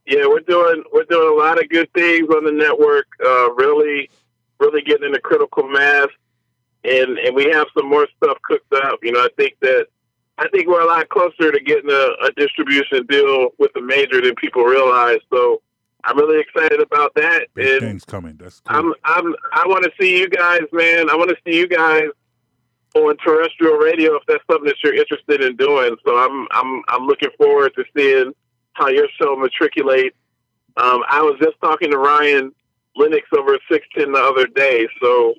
yeah, we're doing we're doing a lot of good things on the network. Uh, really, really getting into critical mass, and and we have some more stuff cooked up. You know, I think that I think we're a lot closer to getting a, a distribution deal with a major than people realize. So I'm really excited about that. Big and things coming. That's cool. I'm I'm I want to see you guys, man. I want to see you guys on terrestrial radio if that's something that you're interested in doing. So I'm I'm I'm looking forward to seeing how your show matriculate. Um, I was just talking to Ryan Lennox over at six ten the other day, so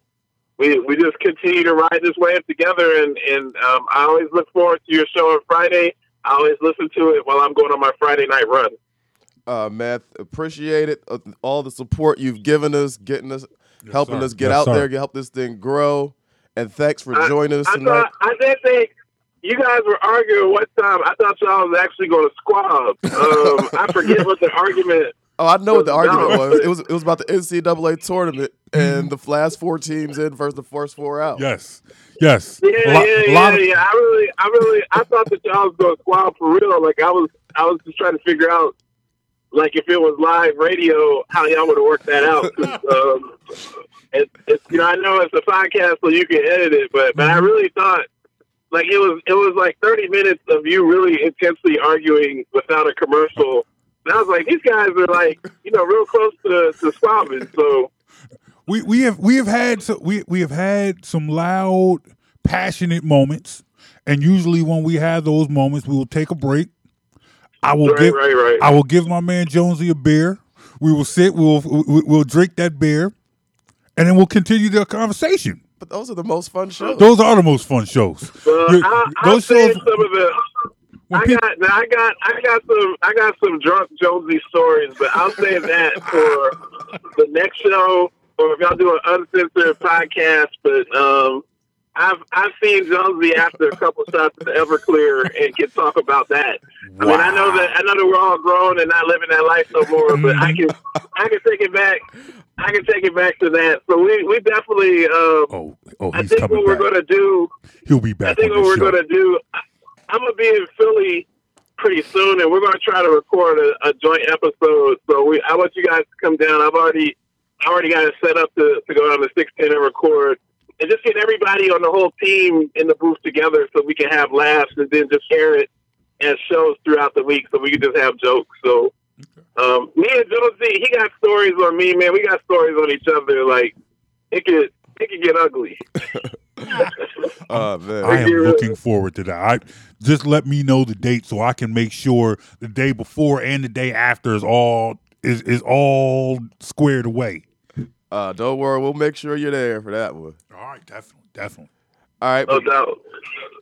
we we just continue to ride this wave together. And and um, I always look forward to your show on Friday. I always listen to it while I'm going on my Friday night run. Uh, man, appreciate it. Uh, all the support you've given us, getting us, helping sir. us get Yes, out sir. there, help this thing grow. And thanks for I- joining us I tonight. thought I did think you guys were arguing one time. I thought y'all was actually going to squab. Um, I forget what the argument Oh, I know what the No. argument was. It was it was about the NCAA tournament and the last four teams in versus the first four out. Yes, yes. Yeah, A lot- yeah, yeah, of- yeah. I really, I really, I thought that y'all was gonna squad for real. Like I was, I was just trying to figure out, like if it was live radio, how y'all would have worked that out. [LAUGHS] um, it, it's, you know, I know it's a podcast, so you can edit it, but but I really thought, like it was, it was like thirty minutes of you really intensely arguing without a commercial. And I was like, these guys are like, you know, real close to to swabbing. So we we have we have had so we we have had some loud, passionate moments, and usually when we have those moments, we will take a break. I will right, give right, right. I will give my man Jonesy a beer. We will sit. We'll we- we'll drink that beer, and then we'll continue the conversation. But those are the most fun shows. Those are the most fun shows. Uh, You- I, I those said shows. some of the. I people- got, I got, I got some, I got some drunk Jonesy stories, but I'll save that for the next show, or if y'all do an uncensored podcast. But um, I've, I've seen Jonesy after a couple shots of Everclear and can talk about that. I mean, I know that, I know that we're all grown and not living that life no more, but I can, I can take it back. I can take it back to that. So we, we definitely. Um, oh, oh, I he's think coming what we're back. to do. He'll be back. I think what we're show. to do, I- I'm to be in Philly pretty soon, and we're to try to record a, a joint episode. So we, I want you guys to come down. I've already, I already got it set up to, to go down to 610 and record, and just get everybody on the whole team in the booth together so we can have laughs, and then just share it as shows throughout the week, so we can just have jokes. So. Um, me and Jonesy, he got stories on me, man. We got stories on each other. Like it could, it could get ugly. [LAUGHS] [LAUGHS] Oh man. I am looking forward to that. I just let me know the date so I can make sure the day before and the day after is all is is all squared away. Uh, don't worry, we'll make sure you're there for that one. All right, definitely, definitely. All right, No doubt.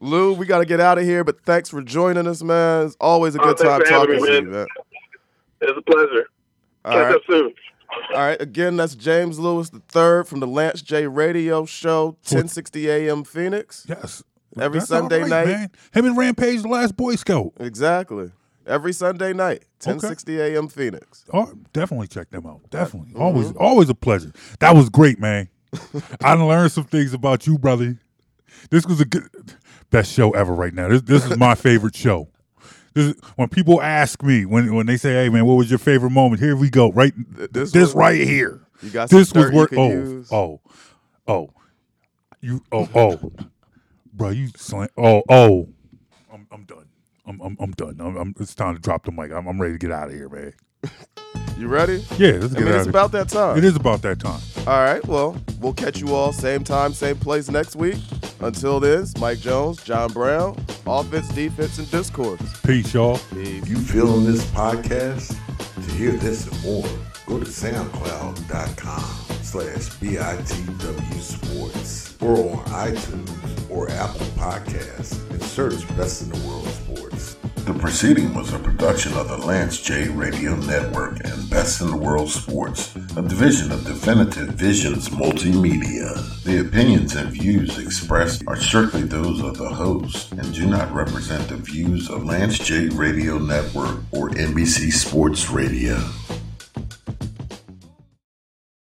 Lou, we got to get out of here, but thanks for joining us, man. It's always a good thanks time talking me, to you, man. man. It's a pleasure. All Catch right, up soon. All right. Again, that's James Lewis the third from the Lance J Radio Show, 1060 AM Phoenix. Yes. Every That's Sunday right, night. man. Him and Rampage, the last Boy Scout. Exactly. Every Sunday night, 1060 AM Phoenix. Oh, definitely check them out. Definitely. Mm-hmm. Always always a pleasure. That was great, man. [LAUGHS] I learned some things about you, brother. This was a good best show ever right now. This this is my favorite show. This is, when people ask me when when they say, "Hey man, what was your favorite moment?" Here we go. Right this this, right here. You got This was work oh, use. oh. Oh. You oh oh. Bro, you slam oh oh. I'm I'm done. I'm I'm, I'm done. I'm, I'm, it's time to drop the mic. I'm, I'm ready to get out of here, man. [LAUGHS] You ready? Yeah, let's I get mean, out it's of about that time. It is about that time. All right. Well, we'll catch you all same time, same place next week. Until then, Mike Jones, John Brown, offense, defense, and discourse. Peace, y'all. If you feeling this podcast, to hear this and more, go to soundcloud.com slash BITW Sports or on iTunes or Apple Podcasts and search Best in the World Sports. The proceeding was a production of the Lance J Radio Network and Best in the World Sports, a division of Definitive Visions Multimedia. The opinions and views expressed are strictly those of the host and do not represent the views of Lance J Radio Network or NBC Sports Radio.